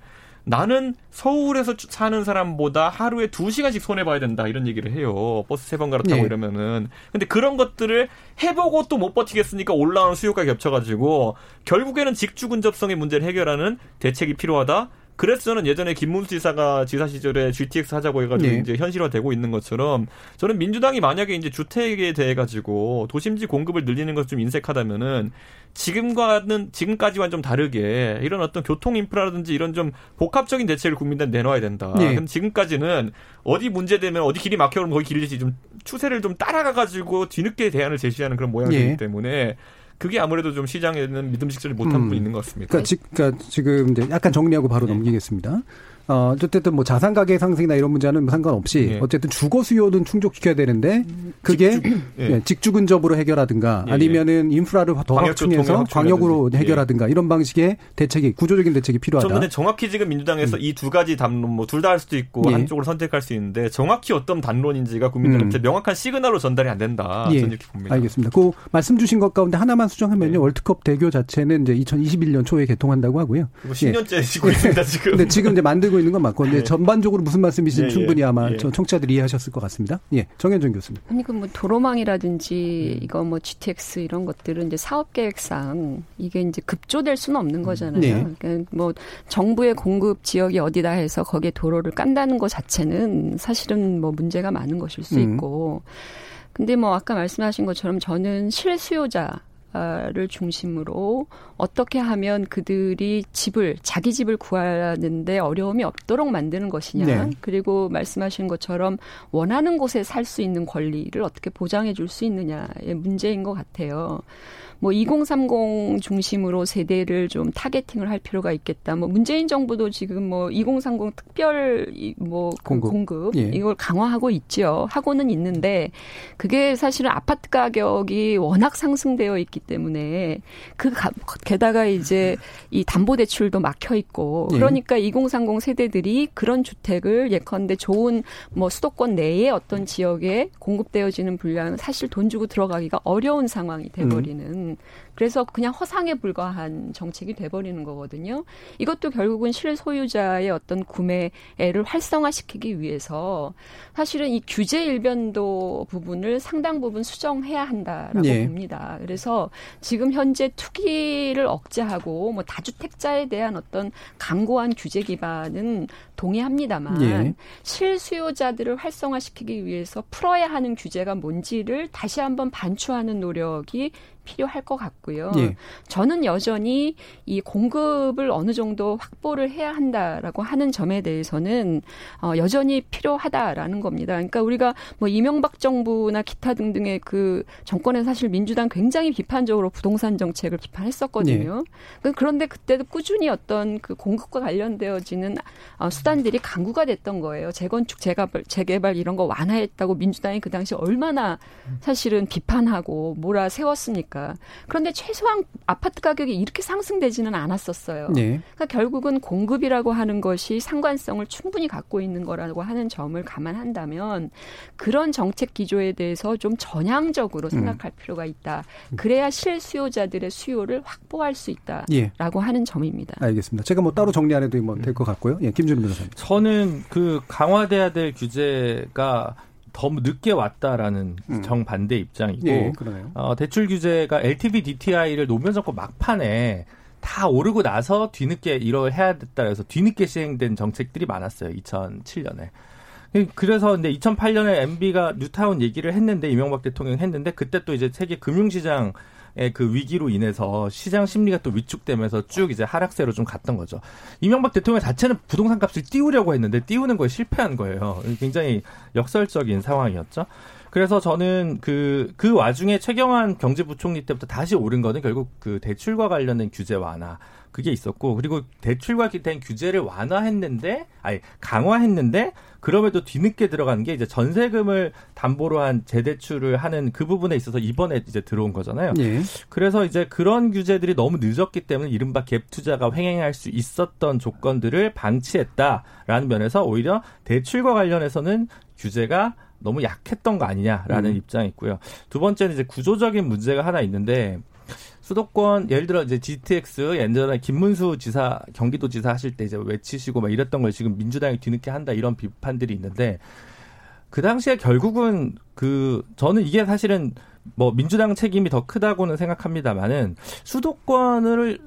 나는 서울에서 사는 사람보다 하루에 두시간씩 손해 봐야 된다 이런 얘기를 해요. 버스 세 번 갈아타고 네. 이러면은. 근데 그런 것들을 해보고 또 못 버티겠으니까 올라오는 수요가 겹쳐 가지고 결국에는 직주 근접성의 문제를 해결하는 대책이 필요하다. 그래서 저는 예전에 김문수 지사가 지사 시절에 GTX 하자고 해가지고 네. 이제 현실화되고 있는 것처럼 저는 민주당이 만약에 이제 주택에 대해 가지고 도심지 공급을 늘리는 것좀 인색하다면은 지금과는 지금까지와는 좀 다르게 이런 어떤 교통 인프라라든지 이런 좀 복합적인 대책을 국민들한테 내놔야 된다. 네. 근데 지금까지는 어디 문제되면 어디 길이 막혀오면 거기 길리지 좀 추세를 좀 따라가 가지고 뒤늦게 대안을 제시하는 그런 모양이기 네. 때문에 그게 아무래도 좀 시장에는 믿음직스럽지 못한 음. 부분이 있는 것 같습니다. 그러니까, 지, 그러니까 지금 이제 약간 정리하고 바로 네. 넘기겠습니다. 어, 어쨌든 뭐 자산 가격 상승이나 이런 문제는 상관없이 네. 어쨌든 주거 수요는 충족시켜야 되는데 그게 직주, 예. 네. 직주 근접으로 해결하든가 예, 예. 아니면은 인프라를 더 확충해서 광역으로 예. 해결하든가 이런 방식의 대책이 구조적인 대책이 필요하다. 저는 정확히 지금 민주당에서 음. 이두 가지 담론 뭐 둘 다 할 수도 있고 예. 한쪽을 선택할 수 있는데 정확히 어떤 담론인지가 국민들한테 음. 명확한 시그널로 전달이 안 된다. 저는 이렇게 봅니다. 알겠습니다. 그 말씀 주신 것 가운데 하나만 수정하면요. 월드컵 대교 자체는 이제 2021년 초에 개통한다고 하고요. 10년째 지고 있습니다 지금. 근데 지금 이제 만들고 하고 있는 건 맞고 이제 네. 전반적으로 무슨 말씀이신지 예, 충분히 아마 예. 청취자들이 이해하셨을 것 같습니다. 예, 정현준 교수님. 아니 그뭐 도로망이라든지 음. 이거 뭐 GTX 이런 것들은 이제 사업 계획상 이게 이제 급조될 수는 없는 거잖아요. 네. 그러니까 뭐 정부의 공급 지역이 어디다 해서 거기에 도로를 깐다는 것 자체는 사실은 뭐 문제가 많은 것일 수 음. 있고. 근데 뭐 아까 말씀하신 것처럼 저는 실수요자 를 중심으로 어떻게 하면 그들이 집을 자기 집을 구하는데 어려움이 없도록 만드는 것이냐 네. 그리고 말씀하신 것처럼 원하는 곳에 살 수 있는 권리를 어떻게 보장해 줄 수 있느냐의 문제인 것 같아요. 뭐 2030 중심으로 세대를 좀 타겟팅을 할 필요가 있겠다. 뭐 문재인 정부도 지금 뭐 2030 특별 뭐 공급, 공급 예. 이걸 강화하고 있죠. 하고는 있는데 그게 사실은 아파트 가격이 워낙 상승되어 있기 있기 때문에 그 게다가 이제 이 담보 대출도 막혀 있고 예. 그러니까 2030 세대들이 그런 주택을 예컨대 좋은 뭐 수도권 내에 어떤 지역에 공급되어지는 분량은 사실 돈 주고 들어가기가 어려운 상황이 돼 버리는 음. 그래서 그냥 허상에 불과한 정책이 돼버리는 거거든요. 이것도 결국은 실 소유자의 어떤 구매를 활성화시키기 위해서 사실은 이 규제 일변도 부분을 상당 부분 수정해야 한다라고 네. 봅니다. 그래서 지금 현재 투기를 억제하고 뭐 다주택자에 대한 어떤 강고한 규제 기반은 동의합니다만 네. 실수요자들을 활성화시키기 위해서 풀어야 하는 규제가 뭔지를 다시 한번 반추하는 노력이 필요할 것 같고요. 예. 저는 여전히 이 공급을 어느 정도 확보를 해야 한다라고 하는 점에 대해서는 어, 여전히 필요하다라는 겁니다. 그러니까 우리가 뭐 이명박 정부나 기타 등등의 그 정권에 사실 민주당 굉장히 비판적으로 부동산 정책을 비판했었거든요. 예. 그런데 그때도 꾸준히 어떤 그 공급과 관련되어지는 어, 수단들이 강구가 됐던 거예요. 재건축, 재개발, 재개발 이런 거 완화했다고 민주당이 그 당시 얼마나 사실은 비판하고 몰아 세웠습니까? 않습니까? 그런데 최소한 아파트 가격이 이렇게 상승되지는 않았었어요. 네. 그러니까 결국은 공급이라고 하는 것이 상관성을 충분히 갖고 있는 거라고 하는 점을 감안한다면 그런 정책 기조에 대해서 좀 전향적으로 생각할 음. 필요가 있다. 그래야 실수요자들의 수요를 확보할 수 있다라고 예. 하는 점입니다. 알겠습니다. 제가 뭐 따로 정리 안 해도 뭐 될 것 같고요. 예, 김준우 변호사님. 저는 그 강화돼야 될 규제가 더 늦게 왔다라는 음. 정반대 입장이고 예, 어, 대출 규제가 LTV DTI를 노무현 정권 막판에 다 오르고 나서 뒤늦게 이걸 해야 됐다 그래서 뒤늦게 시행된 정책들이 많았어요. 2007년에. 그래서 근데 2008년에 MB가 뉴타운 얘기를 했는데 이명박 대통령이 했는데 그때 또 이제 세계 금융시장 그 위기로 인해서 시장 심리가 또 위축되면서 쭉 이제 하락세로 좀 갔던 거죠. 이명박 대통령 자체는 부동산 값을 띄우려고 했는데 띄우는 거에 실패한 거예요. 굉장히 역설적인 상황이었죠. 그래서 저는 그, 그 와중에 최경환 경제부총리 때부터 다시 오른 거는 결국 그 대출과 관련된 규제 완화. 그게 있었고 그리고 대출과 된 규제를 완화했는데 아니 강화했는데 그럼에도 뒤늦게 들어간 게 이제 전세금을 담보로 한 재대출을 하는 그 부분에 있어서 이번에 이제 들어온 거잖아요. 예. 그래서 이제 그런 규제들이 너무 늦었기 때문에 이른바 갭 투자가 횡행할 수 있었던 조건들을 방치했다라는 면에서 오히려 대출과 관련해서는 규제가 너무 약했던 거 아니냐라는 음. 입장이 있고요. 두 번째는 이제 구조적인 문제가 하나 있는데 수도권 예를 들어 이제 GTX 예전에 김문수 지사 경기도 지사 하실 때 이제 외치시고 막 이랬던 걸 지금 민주당이 뒤늦게 한다 이런 비판들이 있는데 그 당시에 결국은 그 저는 이게 사실은 뭐 민주당 책임이 더 크다고는 생각합니다만은 수도권을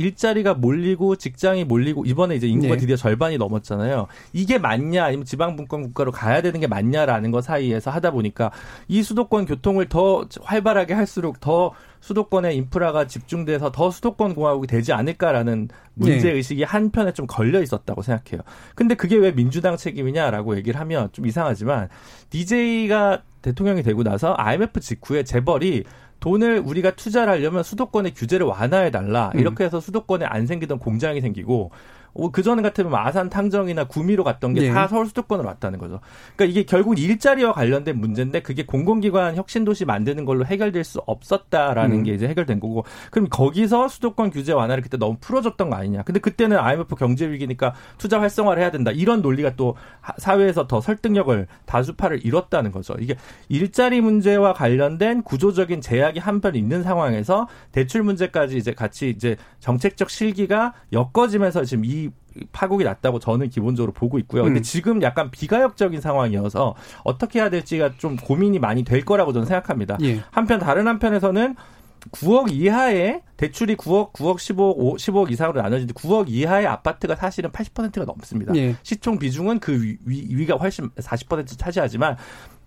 일자리가 몰리고 직장이 몰리고 이번에 이제 인구가 네. 드디어 절반이 넘었잖아요. 이게 맞냐 아니면 지방분권 국가로 가야 되는 게 맞냐라는 것 사이에서 하다 보니까 이 수도권 교통을 더 활발하게 할수록 더 수도권의 인프라가 집중돼서 더 수도권 공화국이 되지 않을까라는 문제 의식이 네. 한편에 좀 걸려 있었다고 생각해요. 근데 그게 왜 민주당 책임이냐라고 얘기를 하면 좀 이상하지만 DJ가 대통령이 되고 나서 IMF 직후에 재벌이 돈을 우리가 투자를 하려면 수도권의 규제를 완화해 달라. 음. 이렇게 해서 수도권에 안 생기던 공장이 생기고 어, 그 전에 같으면 아산 탕정이나 구미로 갔던 게다 네. 서울 수도권으로 왔다는 거죠. 그러니까 이게 결국 일자리와 관련된 문제인데 그게 공공기관 혁신도시 만드는 걸로 해결될 수 없었다라는 음. 게 이제 해결된 거고 그럼 거기서 수도권 규제 완화를 그때 너무 풀어줬던 거 아니냐. 근데 그때는 IMF 경제 위기니까 투자 활성화를 해야 된다. 이런 논리가 또 사회에서 더 설득력을 다수파를 잃었다는 거죠. 이게 일자리 문제와 관련된 구조적인 제약이 한편 있는 상황에서 대출 문제까지 이제 같이 이제 정책적 실기가 엮어지면서 지금 이 파국이 났다고 저는 기본적으로 보고 있고요. 근데 음. 지금 약간 비가역적인 상황이어서 어떻게 해야 될지가 좀 고민이 많이 될 거라고 저는 생각합니다. 예. 한편 다른 한편에서는 9억 이하의 대출이 9억, 9억 15억, 15억 이상으로 나눠지는데 9억 이하의 아파트가 사실은 80%가 넘습니다. 예. 시총 비중은 그 위, 위가 훨씬 40% 차지하지만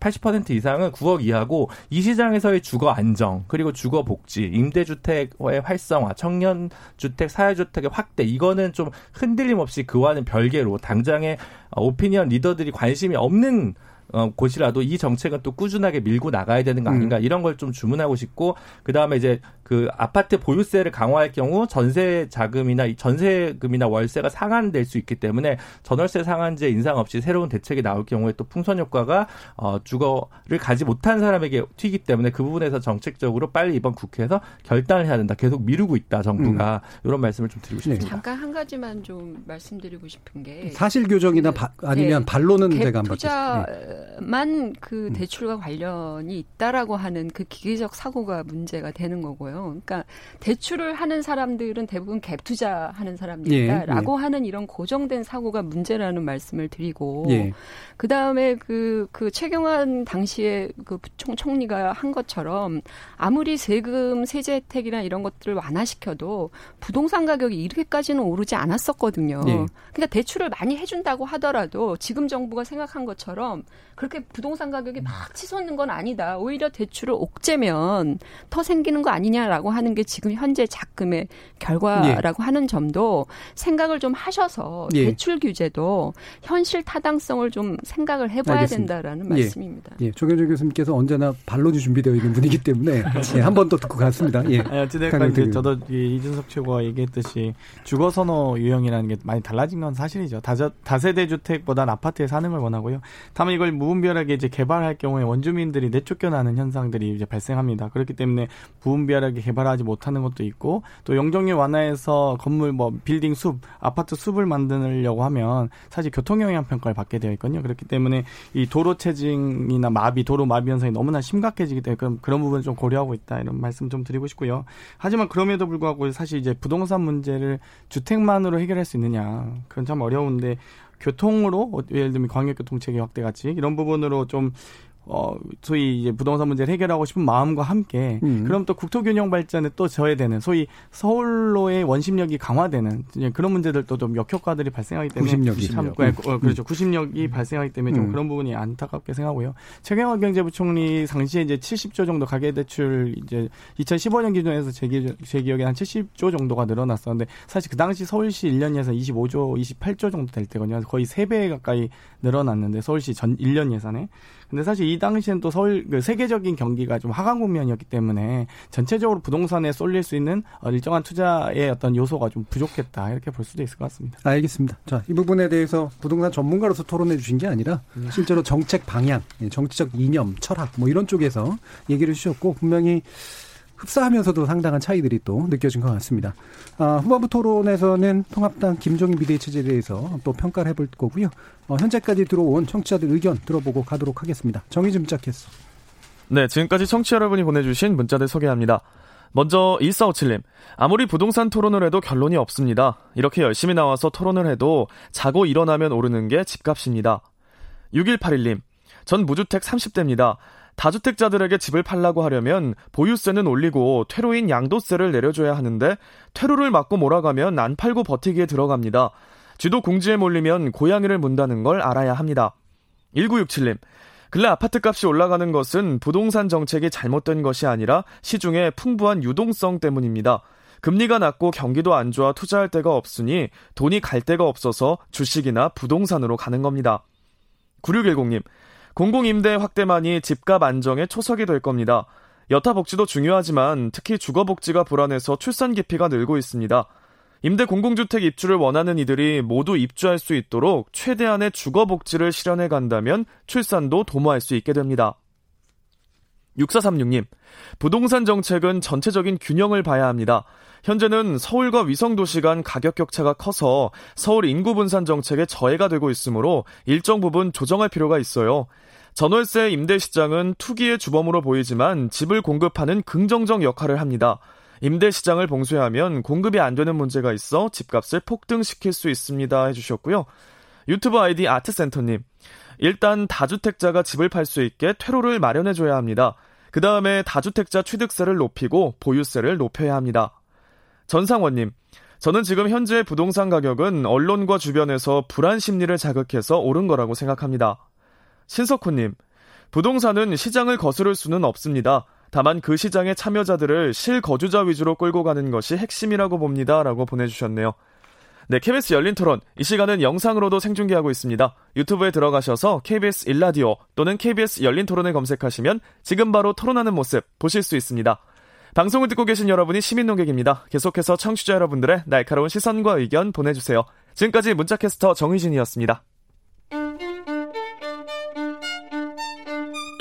80% 이상은 9억 이하고 이 시장에서의 주거 안정 그리고 주거 복지, 임대주택의 활성화, 청년 주택, 사회주택의 확대 이거는 좀 흔들림 없이 그와는 별개로 당장의 오피니언 리더들이 관심이 없는 어, 곳이라도 이 정책은 또 꾸준하게 밀고 나가야 되는 거 아닌가 음. 이런 걸 좀 주문하고 싶고 그 다음에 이제 그 아파트 보유세를 강화할 경우 전세 자금이나 전세금이나 월세가 상한될 수 있기 때문에 전월세 상한제 인상 없이 새로운 대책이 나올 경우에 또 풍선 효과가 어 주거를 가지 못한 사람에게 튀기 때문에 그 부분에서 정책적으로 빨리 이번 국회에서 결단을 해야 된다. 계속 미루고 있다 정부가 음. 이런 말씀을 좀 드리고 싶습니다. 잠깐 한 가지만 좀 말씀드리고 싶은 게 사실 교정이나 그, 아니면 네. 반론은 제가 한번 투자만 그 음. 대출과 관련이 있다라고 하는 그 기계적 사고가 문제가 되는 거고요. 그러니까 대출을 하는 사람들은 대부분 갭 투자하는 사람들이다라고 예, 예. 하는 이런 고정된 사고가 문제라는 말씀을 드리고 예. 그 다음에 그, 그 최경환 당시에 그 총, 총리가 한 것처럼 아무리 세금, 세제 혜택이나 이런 것들을 완화시켜도 부동산 가격이 이렇게까지는 오르지 않았었거든요. 예. 그러니까 대출을 많이 해준다고 하더라도 지금 정부가 생각한 것처럼 그렇게 부동산 가격이 막 치솟는 건 아니다. 오히려 대출을 옥죄면 더 생기는 거 아니냐 라고 하는 게 지금 현재 작금의 결과라고 예. 하는 점도 생각을 좀 하셔서 예. 대출 규제도 현실 타당성을 좀 생각을 해봐야 알겠습니다. 된다라는 예. 말씀입니다. 예, 조경준 교수님께서 언제나 반론이 준비되어 있는 분이기 때문에 *laughs* 예, 한번 더 듣고 갔습니다. 예. 아니, 어찌됐건 저도 이준석 최고가 얘기했듯이 주거 선호 유형이라는 게 많이 달라진 건 사실이죠. 다저, 다세대 주택보다는 아파트에 사는 걸 원하고요. 다만 이걸 무분별하게 이제 개발할 경우에 원주민들이 내쫓겨나는 현상들이 이제 발생합니다. 그렇기 때문에 무분별하게 개발하지 못하는 것도 있고 또 영종률 완화해서 건물 뭐 빌딩 숲, 아파트 숲을 만들려고 하면 사실 교통 영향 평가를 받게 되어 있거든요. 그렇기 때문에 이 도로 체증이나 마비, 도로 마비 현상이 너무나 심각해지기 때문에 그런, 그런 부분을 좀 고려하고 있다 이런 말씀 좀 드리고 싶고요. 하지만 그럼에도 불구하고 사실 이제 부동산 문제를 주택만으로 해결할 수 있느냐 그건 참 어려운데 교통으로 예를 들면 광역교통 체계 확대 같이 이런 부분으로 좀 어, 소위 이제 부동산 문제를 해결하고 싶은 마음과 함께, 음. 그럼 또 국토균형 발전에 또 져야 되는, 소위 서울로의 원심력이 강화되는 그런 문제들도 좀 역효과들이 발생하기 때문에. 구심력이. 참, 음. 어, 그렇죠. 구심력이 음. 발생하기 때문에 좀 음. 그런 부분이 안타깝게 생각하고요. 최경환 경제부총리 당시에 이제 70조 정도 가계대출 이제 2015년 기준에서 제, 기, 제 기억에 한 70조 정도가 늘어났었는데 사실 그 당시 서울시 1년 예산 25조, 28조 정도 될 때거든요. 거의 3배 가까이 늘어났는데 서울시 전 1년 예산에. 근데 사실 이 당시엔 또 서울 그 세계적인 경기가 좀 하강 국면이었기 때문에 전체적으로 부동산에 쏠릴 수 있는 어, 일정한 투자의 어떤 요소가 좀 부족했다 이렇게 볼 수도 있을 것 같습니다. 알겠습니다. 자, 이 부분에 대해서 부동산 전문가로서 토론해 주신 게 아니라 네. 실제로 정책 방향, 예, 정치적 이념, 철학 뭐 이런 쪽에서 얘기를 주셨고 분명히 흡사하면서도 상당한 차이들이 또 느껴진 것 같습니다. 아, 후반부 토론에서는 통합당 김종인 비대위 체제에 대해서 또 평가를 해볼 거고요. 어, 현재까지 들어온 청취자들 의견 들어보고 가도록 하겠습니다. 정의 좀짝했어 네, 지금까지 청취자 여러분이 보내주신 문자들 소개합니다. 먼저 1457님, 아무리 부동산 토론을 해도 결론이 없습니다. 이렇게 열심히 나와서 토론을 해도 자고 일어나면 오르는 게 집값입니다. 6181님, 전 무주택 30대입니다. 다주택자들에게 집을 팔라고 하려면 보유세는 올리고 퇴로인 양도세를 내려줘야 하는데 퇴로를 막고 몰아가면 안 팔고 버티기에 들어갑니다. 쥐도 공지에 몰리면 고양이를 문다는 걸 알아야 합니다. 1967님. 근래 아파트 값이 올라가는 것은 부동산 정책이 잘못된 것이 아니라 시중에 풍부한 유동성 때문입니다. 금리가 낮고 경기도 안 좋아 투자할 데가 없으니 돈이 갈 데가 없어서 주식이나 부동산으로 가는 겁니다. 9610님. 공공임대 확대만이 집값 안정의 초석이 될 겁니다. 여타 복지도 중요하지만 특히 주거 복지가 불안해서 출산 기피가 늘고 있습니다. 임대 공공주택 입주를 원하는 이들이 모두 입주할 수 있도록 최대한의 주거 복지를 실현해 간다면 출산도 도모할 수 있게 됩니다. 6436님, 부동산 정책은 전체적인 균형을 봐야 합니다. 현재는 서울과 위성도시 간 가격 격차가 커서 서울 인구 분산 정책에 저해가 되고 있으므로 일정 부분 조정할 필요가 있어요. 전월세 임대 시장은 투기의 주범으로 보이지만 집을 공급하는 긍정적 역할을 합니다. 임대 시장을 봉쇄하면 공급이 안 되는 문제가 있어 집값을 폭등시킬 수 있습니다. 해주셨고요. 유튜브 아이디 아트센터님. 일단 다주택자가 집을 팔 수 있게 퇴로를 마련해줘야 합니다. 그 다음에 다주택자 취득세를 높이고 보유세를 높여야 합니다. 전상원님. 저는 지금 현재 부동산 가격은 언론과 주변에서 불안 심리를 자극해서 오른 거라고 생각합니다. 신석훈님, 부동산은 시장을 거스를 수는 없습니다. 다만 그 시장의 참여자들을 실거주자 위주로 끌고 가는 것이 핵심이라고 봅니다. 라고 보내주셨네요. 네, KBS 열린 토론. 이 시간은 영상으로도 생중계하고 있습니다. 유튜브에 들어가셔서 KBS 일라디오 또는 KBS 열린 토론을 검색하시면 지금 바로 토론하는 모습 보실 수 있습니다. 방송을 듣고 계신 여러분이 시민 농객입니다. 계속해서 청취자 여러분들의 날카로운 시선과 의견 보내주세요. 지금까지 문자캐스터 정희진이었습니다.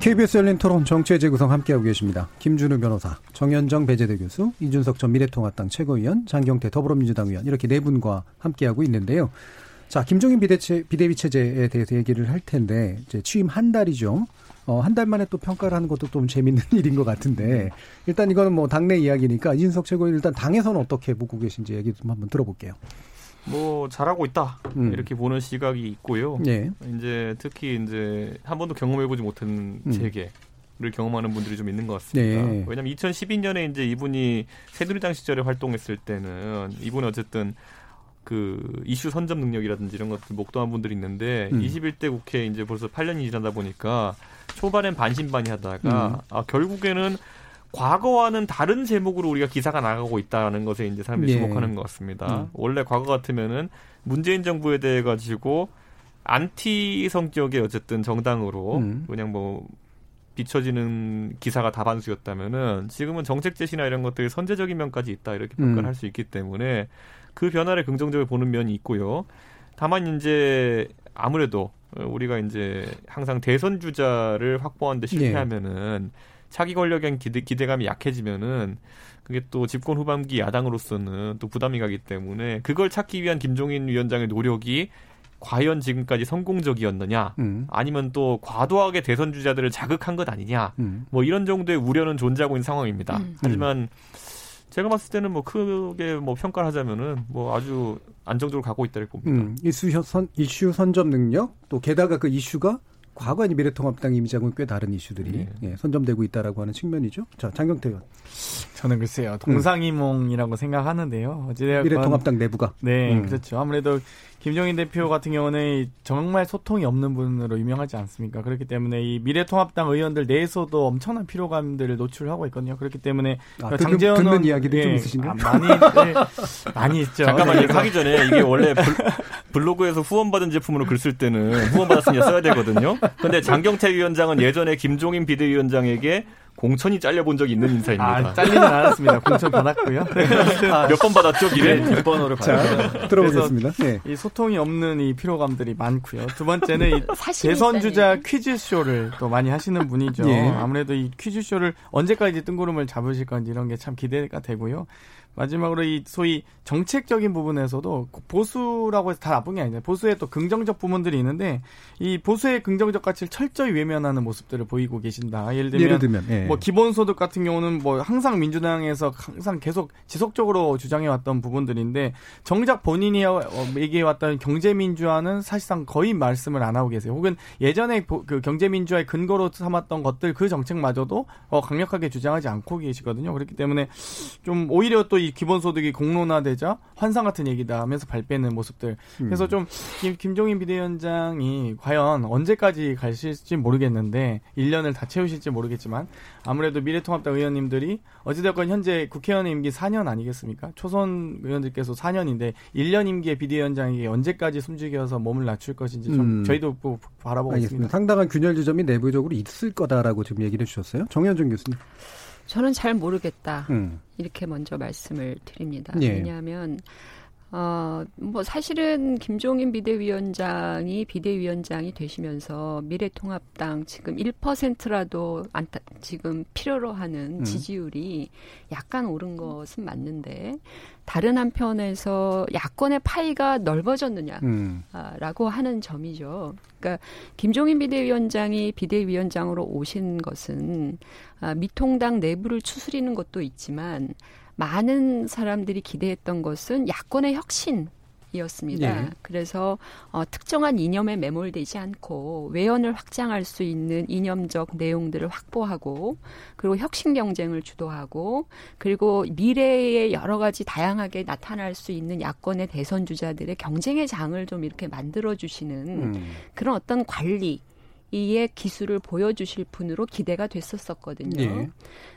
KBS 열린 토론 정치의 재구성 함께하고 계십니다. 김준우 변호사, 정현정 배재대 교수, 이준석 전 미래통합당 최고위원, 장경태 더불어민주당 의원 이렇게 네 분과 함께하고 있는데요. 자, 김종인 비대체, 비대위 체제에 대해서 얘기를 할 텐데 이제 취임 한 달이죠. 어, 한 달 만에 또 평가를 하는 것도 좀 재밌는 *laughs* 일인 것 같은데 일단 이거는 뭐 당내 이야기니까 이준석 최고위원 일단 당에서는 어떻게 보고 계신지 얘기 좀 한번 들어볼게요. 뭐 잘하고 있다 음. 이렇게 보는 시각이 있고요. 예. 이제 특히 이제 한 번도 경험해보지 못한 음. 세계. 를 경험하는 분들이 좀 있는 것 같습니다. 네. 왜냐하면 2012년에 이제 이분이 새누리당 시절에 활동했을 때는 이분이 어쨌든 그 이슈 선점 능력이라든지 이런 것들 목도한 분들이 있는데 음. 21대 국회 이제 벌써 8년이 지나다 보니까 초반엔 반신반의하다가 음. 아 결국에는 과거와는 다른 제목으로 우리가 기사가 나가고 있다는 것에 이제 사람들이 예. 주목하는 것 같습니다. 음. 원래 과거 같으면은 문재인 정부에 대해 가지고 안티 성격의 어쨌든 정당으로 음. 그냥 뭐 비춰지는 기사가 다반수였다면은 지금은 정책 제시나 이런 것들이 선제적인 면까지 있다 이렇게 평가를 음. 할수 있기 때문에 그 변화를 긍정적으로 보는 면이 있고요. 다만 이제 아무래도 우리가 이제 항상 대선 주자를 확보하는데 실패하면은 네. 차기 권력에 기대, 기대감이 약해지면은 그게 또 집권 후반기 야당으로서는 또 부담이 가기 때문에 그걸 찾기 위한 김종인 위원장의 노력이 과연 지금까지 성공적이었느냐 음. 아니면 또 과도하게 대선 주자들을 자극한 것 아니냐 음. 뭐 이런 정도의 우려는 존재하고 있는 상황입니다. 음. 하지만 제가 봤을 때는 뭐 크게 뭐 평가를 하자면은 뭐 아주 안정적으로 가고 있다고 봅니다. 음, 이슈 선 이슈 선점 능력 또 게다가 그 이슈가 과거 의 미래통합당 이미지하고는 꽤 다른 이슈들이 네. 예, 선점되고 있다라고 하는 측면이죠. 자, 장경태 의원. 저는 글쎄요. 동상이몽이라고 음. 생각하는데요. 어찌되었건 미래통합당 내부가. 네, 음. 그렇죠. 아무래도 김종인 대표 같은 경우는 정말 소통이 없는 분으로 유명하지 않습니까? 그렇기 때문에 이 미래통합당 의원들 내에서도 엄청난 피로감들을 노출하고 있거든요. 그렇기 때문에 아, 그 장재원 듣는 이야기도 예, 좀 있으신가요? 아, 많이 네, 많이 있죠. 잠깐만 네, 하기 전에 이게 원래 블, 로그에서 후원받은 제품으로 글 쓸 때는 후원받았으니 써야 되거든요. 근데 장경태 위원장은 예전에 김종인 비대위원장에게 공천이 잘려본 적이 있는 인사입니다. 아, 잘리진 않았습니다. 공천 받았고요. *laughs* 아, 몇번 받았죠, 미래? 네, 뒷번호를 받았죠. 들어보겠습니다. 네. 이 소통이 없는 이 피로감들이 많고요. 두 번째는 이 *laughs* 대선 주자 퀴즈쇼를 또 많이 하시는 분이죠. 예. 아무래도 이 퀴즈쇼를 언제까지 뜬구름을 잡으실 건지 이런 게 참 기대가 되고요. 마지막으로 이 소위 정책적인 부분에서도 보수라고 해서 다 나쁜 게 아니잖아요. 보수의 또 긍정적 부분들이 있는데 이 보수의 긍정적 가치를 철저히 외면하는 모습들을 보이고 계신다. 예를 들면, 예를 들면 예. 뭐 기본소득 같은 경우는 뭐 항상 민주당에서 항상 계속 지속적으로 주장해 왔던 부분들인데 정작 본인이 어, 얘기해 왔던 경제민주화는 사실상 거의 말씀을 안 하고 계세요. 혹은 예전에 그 경제민주화의 근거로 삼았던 것들 그 정책마저도 어, 강력하게 주장하지 않고 계시거든요. 그렇기 때문에 좀 오히려 또이 기본소득이 공론화되자 환상 같은 얘기다 하면서 발빼는 모습들. 그래서 음. 좀 김, 김종인 비대위원장이 과연 언제까지 가실지 모르겠는데 1년을 다 채우실지 모르겠지만 아무래도 미래통합당 의원님들이 어찌됐건 현재 국회의원 임기 4년 아니겠습니까? 초선 의원들께서 4년인데 1년 임기의 비대위원장이 언제까지 숨죽여서 몸을 낮출 것인지 좀 음. 저희도 바라보고 알겠습니다. 있습니다. 상당한 균열 지점이 내부적으로 있을 거다라고 지금 얘기를 해주셨어요. 정현준 교수님. 저는 잘 모르겠다. 음. 이렇게 먼저 말씀을 드립니다. 예. 왜냐하면 어, 뭐 사실은 김종인 비대위원장이 비대위원장이 되시면서 미래통합당 지금 1%라도 안타, 지금 필요로 하는 음. 지지율이 약간 오른 것은 맞는데 다른 한편에서 야권의 파이가 넓어졌느냐라고 음. 하는 점이죠. 그러니까 김종인 비대위원장이 비대위원장으로 오신 것은 아, 미통당 내부를 추스리는 것도 있지만 많은 사람들이 기대했던 것은 야권의 혁신 이었습니다. 네. 그래서 어, 특정한 이념에 매몰되지 않고 외연을 확장할 수 있는 이념적 내용들을 확보하고 그리고 혁신 경쟁을 주도하고 그리고 미래에 여러 가지 다양하게 나타날 수 있는 야권의 대선 주자들의 경쟁의 장을 좀 이렇게 만들어 주시는 음. 그런 어떤 관리 이의 기술을 보여주실 분으로 기대가 됐었었거든요. 예.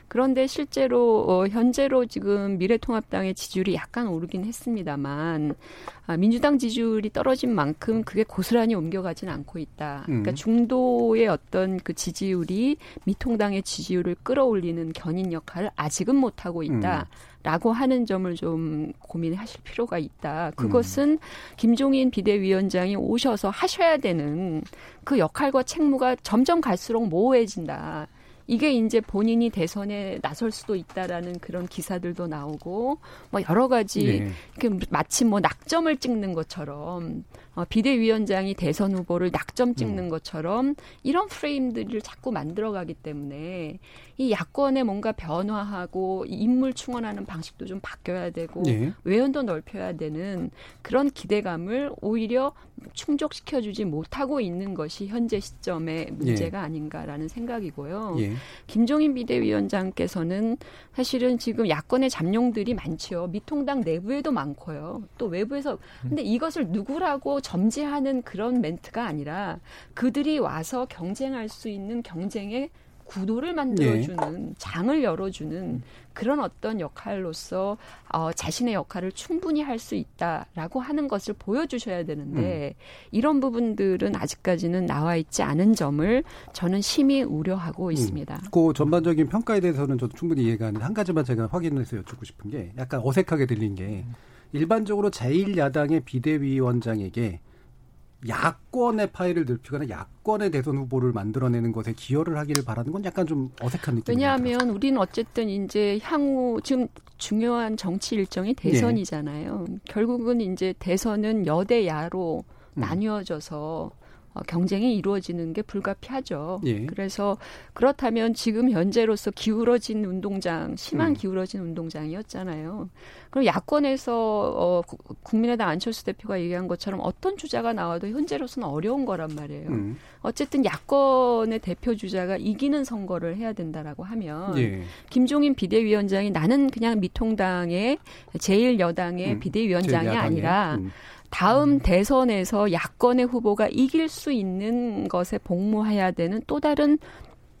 그런데 실제로 어, 현재로 지금 미래통합당의 지지율이 약간 오르긴 했습니다만 아, 민주당 지지율이 떨어진 만큼 그게 고스란히 옮겨가진 않고 있다. 그러니까 음. 중도의 어떤 그 지지율이 미통당의 지지율을 끌어올리는 견인 역할을 아직은 못 하고 있다. 음. 라고 하는 점을 좀 고민하실 필요가 있다. 그것은 음. 김종인 비대위원장이 오셔서 하셔야 되는 그 역할과 책무가 점점 갈수록 모호해진다. 이게 이제 본인이 대선에 나설 수도 있다라는 그런 기사들도 나오고 뭐 여러 가지 네. 마치 뭐 낙점을 찍는 것처럼 어, 비대위원장이 대선 후보를 낙점 찍는 음. 것처럼 이런 프레임들을 자꾸 만들어가기 때문에 이 야권에 뭔가 변화하고 인물 충원하는 방식도 좀 바뀌어야 되고 네. 외연도 넓혀야 되는 그런 기대감을 오히려 충족시켜주지 못하고 있는 것이 현재 시점의 문제가 예. 아닌가라는 생각이고요. 예. 김종인 비대위원장께서는 사실은 지금 야권의 잠룡들이 많지요. 미통당 내부에도 많고요. 또 외부에서 근데 이것을 누구라고 점지하는 그런 멘트가 아니라 그들이 와서 경쟁할 수 있는 경쟁의 구도를 만들어주는 네. 장을 열어주는 그런 어떤 역할로서 어, 자신의 역할을 충분히 할 수 있다라고 하는 것을 보여주셔야 되는데 음. 이런 부분들은 아직까지는 나와 있지 않은 점을 저는 심히 우려하고 음. 있습니다. 음. 그 전반적인 평가에 대해서는 저도 충분히 이해가 하는데 한 가지만 제가 확인해서 여쭙고 싶은 게 약간 어색하게 들린 게 일반적으로 제1야당의 비대위원장에게 야권의 파일을 넓히거나 야권의 대선 후보를 만들어내는 것에 기여를 하기를 바라는 건 약간 좀 어색한 느낌이 왜냐하면 들어서. 우리는 어쨌든 이제 향후 지금 중요한 정치 일정이 대선이잖아요. 네. 결국은 이제 대선은 여대 야로 음. 나뉘어져서 어, 경쟁이 이루어지는 게 불가피하죠. 예. 그래서 그렇다면 지금 현재로서 기울어진 운동장, 심한 음. 기울어진 운동장이었잖아요. 그럼 야권에서 어, 국민의당 안철수 대표가 얘기한 것처럼 어떤 주자가 나와도 현재로서는 어려운 거란 말이에요. 음. 어쨌든 야권의 대표 주자가 이기는 선거를 해야 된다라고 하면 예. 김종인 비대위원장이 나는 그냥 미통당의 제1여당의 음. 비대위원장이 아니라 음. 다음 대선에서 야권의 후보가 이길 수 있는 것에 복무해야 되는 또 다른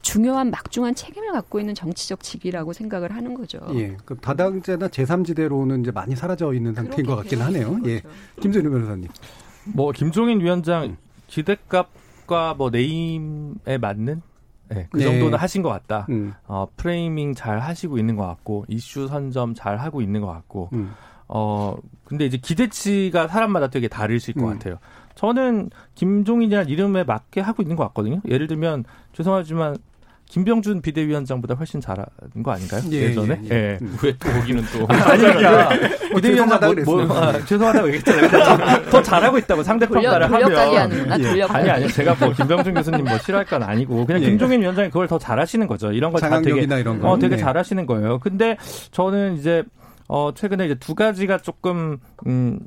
중요한 막중한 책임을 갖고 있는 정치적 직위라고 생각을 하는 거죠. 예. 그 다당제나 제3지대로는 이제 많이 사라져 있는 상태인 것 같긴 하네요. 예. 김준일 변호사님. 뭐 김종인 위원장 기대값과 뭐 name에 맞는 네, 그 네. 정도는 하신 것 같다. 음. 어, framing 잘 하시고 있는 것 같고 이슈 선점 잘 하고 있는 것 같고 음. 어, 근데 이제 기대치가 사람마다 되게 다르실 것 음. 같아요. 저는 김종인이라는 이름에 맞게 하고 있는 것 같거든요. 예를 들면 죄송하지만 김병준 비대위원장보다 훨씬 잘하는 거 아닌가요? 예, 전에 예, 예. 예. 음. 왜또 거기는 또 아니니까 비대위원장 뭐, 뭐 아, 죄송하다고 얘기했잖아요. 더 잘하고 있다고 상대 평가를 하면 예. 아니 아니 제가 뭐 김병준 교수님 뭐 싫어할 건 아니고 그냥 예. 김종인 위원장이 그걸 더 잘하시는 거죠. 이런 거 다 되게 이런 거. 어 되게 네. 잘하시는 거예요. 근데 저는 이제 어, 최근에 이제 두 가지가 조금, 음,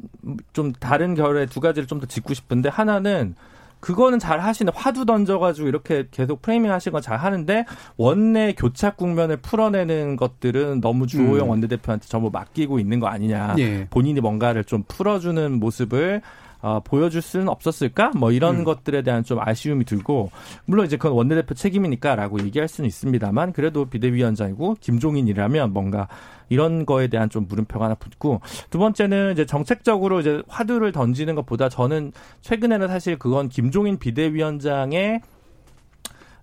좀 다른 결의 두 가지를 좀 더 짚고 싶은데, 하나는, 그거는 잘 하시는 화두 던져가지고 이렇게 계속 프레이밍 하시는 건잘 하는데 원내 교착 국면을 풀어내는 것들은 너무 주호영 음. 원내대표한테 전부 맡기고 있는 거 아니냐. 예. 본인이 뭔가를 좀 풀어주는 모습을 어, 보여줄 수는 없었을까? 뭐 이런 음. 것들에 대한 좀 아쉬움이 들고 물론 이제 그건 원내대표 책임이니까라고 얘기할 수는 있습니다만 그래도 비대위원장이고 김종인이라면 뭔가 이런 거에 대한 좀 물음표가 하나 붙고 두 번째는 이제 정책적으로 이제 화두를 던지는 것보다 저는 최근에는 사실 그건 김종인 비대위원장의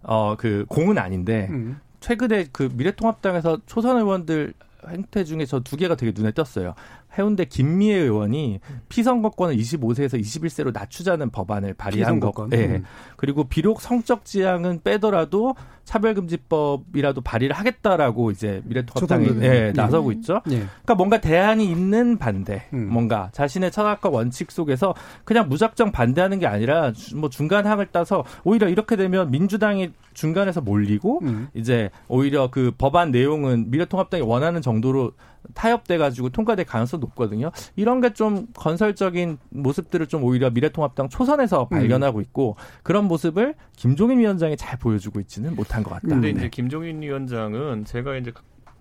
어 그 공은 아닌데 음. 최근에 그 미래통합당에서 초선 의원들 행태 중에 저 두 개가 되게 눈에 띄었어요. 해운대 김미애 의원이 피선거권을 25세에서 21세로 낮추자는 법안을 발의한 거. 예. 네. 그리고 비록 성적 지향은 빼더라도 차별금지법이라도 발의를 하겠다라고 이제 미래통합당이 예, 나서고 있죠. 예. 그러니까 뭔가 대안이 있는 반대, 음. 뭔가 자신의 철학과 원칙 속에서 그냥 무작정 반대하는 게 아니라 뭐 중간 항을 따서 오히려 이렇게 되면 민주당이 중간에서 몰리고 음. 이제 오히려 그 법안 내용은 미래통합당이 원하는 정도로 타협돼 가지고 통과될 가능성이 높거든요. 이런 게 좀 건설적인 모습들을 좀 오히려 미래통합당 초선에서 음. 발견하고 있고 그런 모습을 김종인 위원장이 잘 보여주고 있지는 못한 것 같다. 근데 네. 이제 김종인 위원장은 제가 이제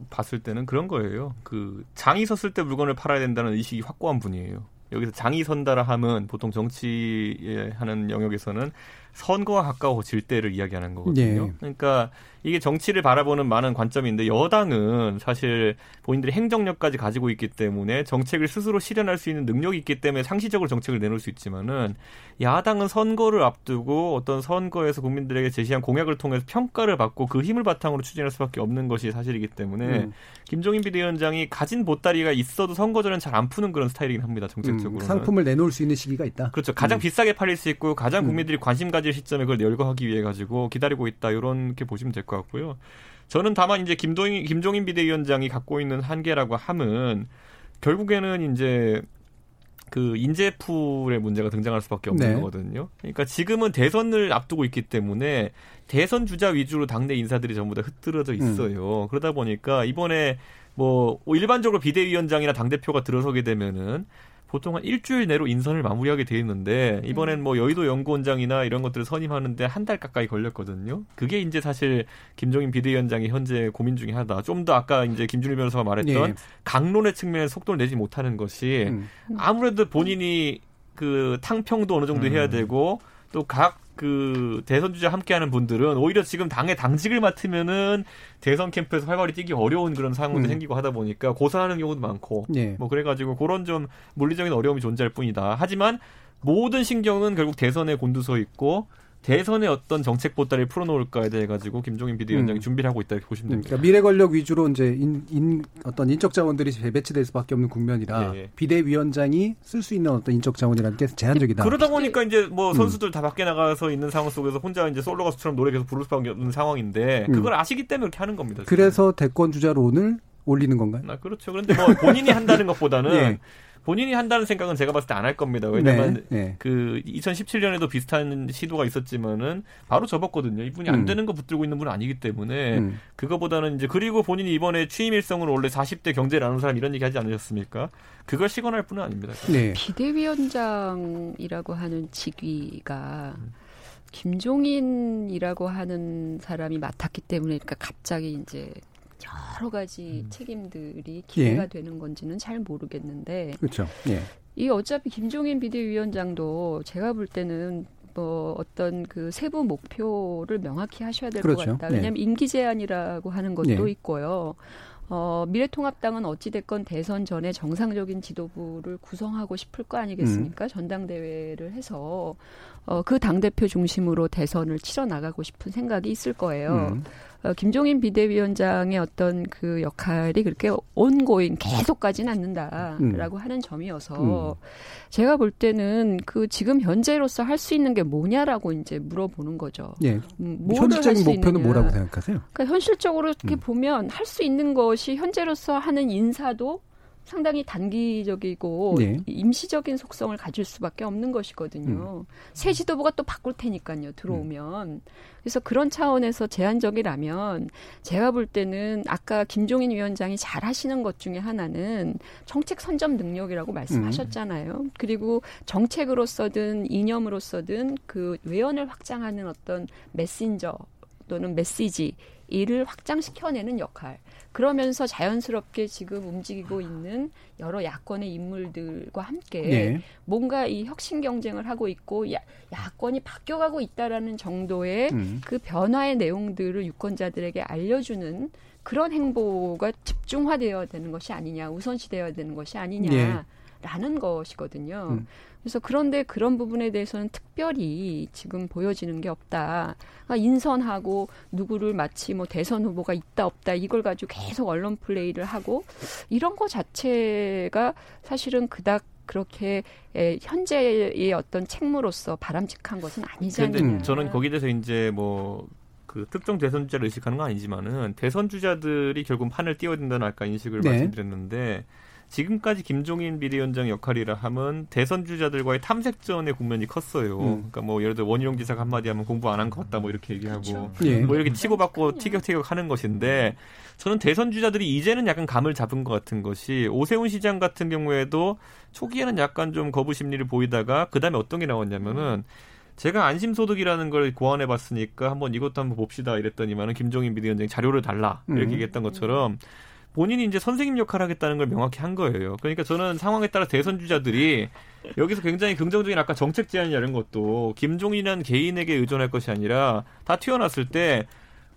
봤을 때는 그런 거예요. 그 장이 섰을 때 물건을 팔아야 된다는 의식이 확고한 분이에요. 여기서 장이 선다라 함은 보통 정치에 하는 영역에서는 선거와 가까워질 때를 이야기하는 거거든요. 예. 그러니까 이게 정치를 바라보는 많은 관점인데 여당은 사실 본인들이 행정력까지 가지고 있기 때문에 정책을 스스로 실현할 수 있는 능력이 있기 때문에 상시적으로 정책을 내놓을 수 있지만은 야당은 선거를 앞두고 어떤 선거에서 국민들에게 제시한 공약을 통해서 평가를 받고 그 힘을 바탕으로 추진할 수밖에 없는 것이 사실이기 때문에 음. 김종인 비대위원장이 가진 보따리가 있어도 선거 전엔 잘안 푸는 그런 스타일이긴 합니다 정책적으로. 음, 상품을 내놓을 수 있는 시기가 있다. 그렇죠. 가장 음. 비싸게 팔릴 수 있고 가장 음. 국민들이 관심 가질 시점에 그걸 열거하기 위해 가지고 기다리고 있다 이런 게 보시면 될 것 같고요. 저는 다만 이제 김동인 김종인 비대위원장이 갖고 있는 한계라고 함은 결국에는 이제 그 인재풀의 문제가 등장할 수밖에 없는 네. 거거든요. 그러니까 지금은 대선을 앞두고 있기 때문에 대선 주자 위주로 당내 인사들이 전부 다 흩어져 있어요. 음. 그러다 보니까 이번에 뭐 일반적으로 비대위원장이나 당 대표가 들어서게 되면은 보통 한 일주일 내로 인선을 마무리하게 돼 있는데 이번엔 뭐 여의도 연구원장이나 이런 것들을 선임하는데 한 달 가까이 걸렸거든요. 그게 이제 사실 김종인 비대위원장이 현재 고민 중에 하다. 좀더 아까 이제 김준일 변호사가 말했던 예. 강론의 측면에서 속도를 내지 못하는 것이 음. 아무래도 본인이 그 탕평도 어느 정도 해야 음. 되고 또 각 그 대선 주자 함께하는 분들은 오히려 지금 당의 당직을 맡으면은 대선 캠프에서 활발히 뛰기 어려운 그런 상황도 음. 생기고 하다 보니까 고사하는 경우도 많고 예. 뭐 그래가지고 그런 좀 물리적인 어려움이 존재할 뿐이다. 하지만 모든 신경은 결국 대선에 곤두서 있고 대선의 어떤 정책 보따리를 풀어놓을까에 대해 가지고 김종인 비대위원장이 음. 준비를 하고 있다 이렇게 보시면 됩니다. 그러니까 미래 권력 위주로 이제 인, 인 어떤 인적 자원들이 배치될 수밖에 없는 국면이라 예, 예. 비대위원장이 쓸 수 있는 어떤 인적 자원이라는 게 제한적이다. 그러다 보니까 이제 뭐 음. 선수들 음. 다 밖에 나가서 있는 상황 속에서 혼자 이제 솔로 가수처럼 노래 계속 부를 수밖에 없는 상황인데 음. 그걸 아시기 때문에 그렇게 하는 겁니다. 지금. 그래서 대권 주자로 오늘 올리는 건가요? 아, 그렇죠. 그런데 뭐 본인이 한다는 것보다는 *laughs* 예. 본인이 한다는 생각은 제가 봤을 때 안 할 겁니다. 왜냐면 네, 네. 그 2017년에도 비슷한 시도가 있었지만은 바로 접었거든요. 이분이 안 음. 되는 거 붙들고 있는 분은 아니기 때문에 음. 그거보다는 이제 그리고 본인이 이번에 취임 일성으로 원래 40대 경제를 아는 사람 이런 얘기 하지 않으셨습니까? 그걸 시건할 뿐은 아닙니다. 네. 비대위원장이라고 하는 직위가 음. 김종인이라고 하는 사람이 맡았기 때문에 그러니까 갑자기 이제 여러 가지 음. 책임들이 기대가 예. 되는 건지는 잘 모르겠는데. 그렇죠. 예. 이 어차피 김종인 비대위원장도 제가 볼 때는 뭐 어떤 그 세부 목표를 명확히 하셔야 될것 그렇죠. 같다. 왜냐하면 네. 임기 제한이라고 하는 것도 네. 있고요. 어, 미래통합당은 어찌됐건 대선 전에 정상적인 지도부를 구성하고 싶을 거 아니겠습니까? 음. 전당대회를 해서 어, 그 당대표 중심으로 대선을 치러 나가고 싶은 생각이 있을 거예요. 음. 어, 김종인 비대위원장의 어떤 그 역할이 그렇게 온고인 계속 가진 않는다라고 음. 하는 점이어서 음. 제가 볼 때는 그 지금 현재로서 할 수 있는 게 뭐냐라고 이제 물어보는 거죠. 예. 음, 현실적인 목표는 뭐라고 생각하세요? 그러니까 현실적으로 이렇게 음. 보면 할 수 있는 것이 현재로서 하는 인사도 상당히 단기적이고 네. 임시적인 속성을 가질 수밖에 없는 것이거든요. 음. 새 지도부가 또 바꿀 테니까요. 들어오면. 음. 그래서 그런 차원에서 제한적이라면 제가 볼 때는 아까 김종인 위원장이 잘 하시는 것 중에 하나는 정책 선점 능력이라고 말씀하셨잖아요. 음. 그리고 정책으로서든 이념으로서든 그 외연을 확장하는 어떤 메신저 또는 메시지 이를 확장시켜내는 역할. 그러면서 자연스럽게 지금 움직이고 있는 여러 야권의 인물들과 함께 네. 뭔가 이 혁신 경쟁을 하고 있고 야, 야권이 바뀌어가고 있다라는 정도의 음. 그 변화의 내용들을 유권자들에게 알려주는 그런 행보가 집중화되어야 되는 것이 아니냐, 우선시되어야 되는 것이 아니냐라는 네. 것이거든요. 음. 그래서 그런데 그런 부분에 대해서는 특별히 지금 보여지는 게 없다. 그러니까 인선하고 누구를 마치 뭐 대선 후보가 있다 없다 이걸 가지고 계속 언론 플레이를 하고 이런 거 자체가 사실은 그닥 그렇게 에, 현재의 어떤 책무로서 바람직한 것은 아니지 않느냐. 저는 거기에 대해서 이제 뭐그 특정 대선 주자를 의식하는 건 아니지만은 대선 주자들이 결국 판을 띄워야 된다는 아까 인식을 네. 말씀드렸는데 지금까지 김종인 비대위원장 역할이라 하면 대선 주자들과의 탐색전의 국면이 컸어요. 음. 그러니까 뭐 예를 들어 원희룡 지사가 한마디 하면 공부 안 한 것 같다 뭐 이렇게 얘기하고 그렇죠. 예. 뭐 이렇게 치고받고 티격태격 하는 것인데 저는 대선 주자들이 이제는 약간 감을 잡은 것 같은 것이 오세훈 시장 같은 경우에도 초기에는 약간 좀 거부 심리를 보이다가 그다음에 어떤 게 나왔냐면은 제가 안심소득이라는 걸 고안해 봤으니까 한번 이것도 한번 봅시다 이랬더니만은 김종인 비대위원장이 자료를 달라 이렇게 음. 얘기했던 것처럼 본인이 이제 선생님 역할을 하겠다는 걸 명확히 한 거예요. 그러니까 저는 상황에 따라 대선 주자들이 여기서 굉장히 긍정적인 아까 정책 제안이 이런 것도 김종인이라는 개인에게 의존할 것이 아니라 다 튀어났을 때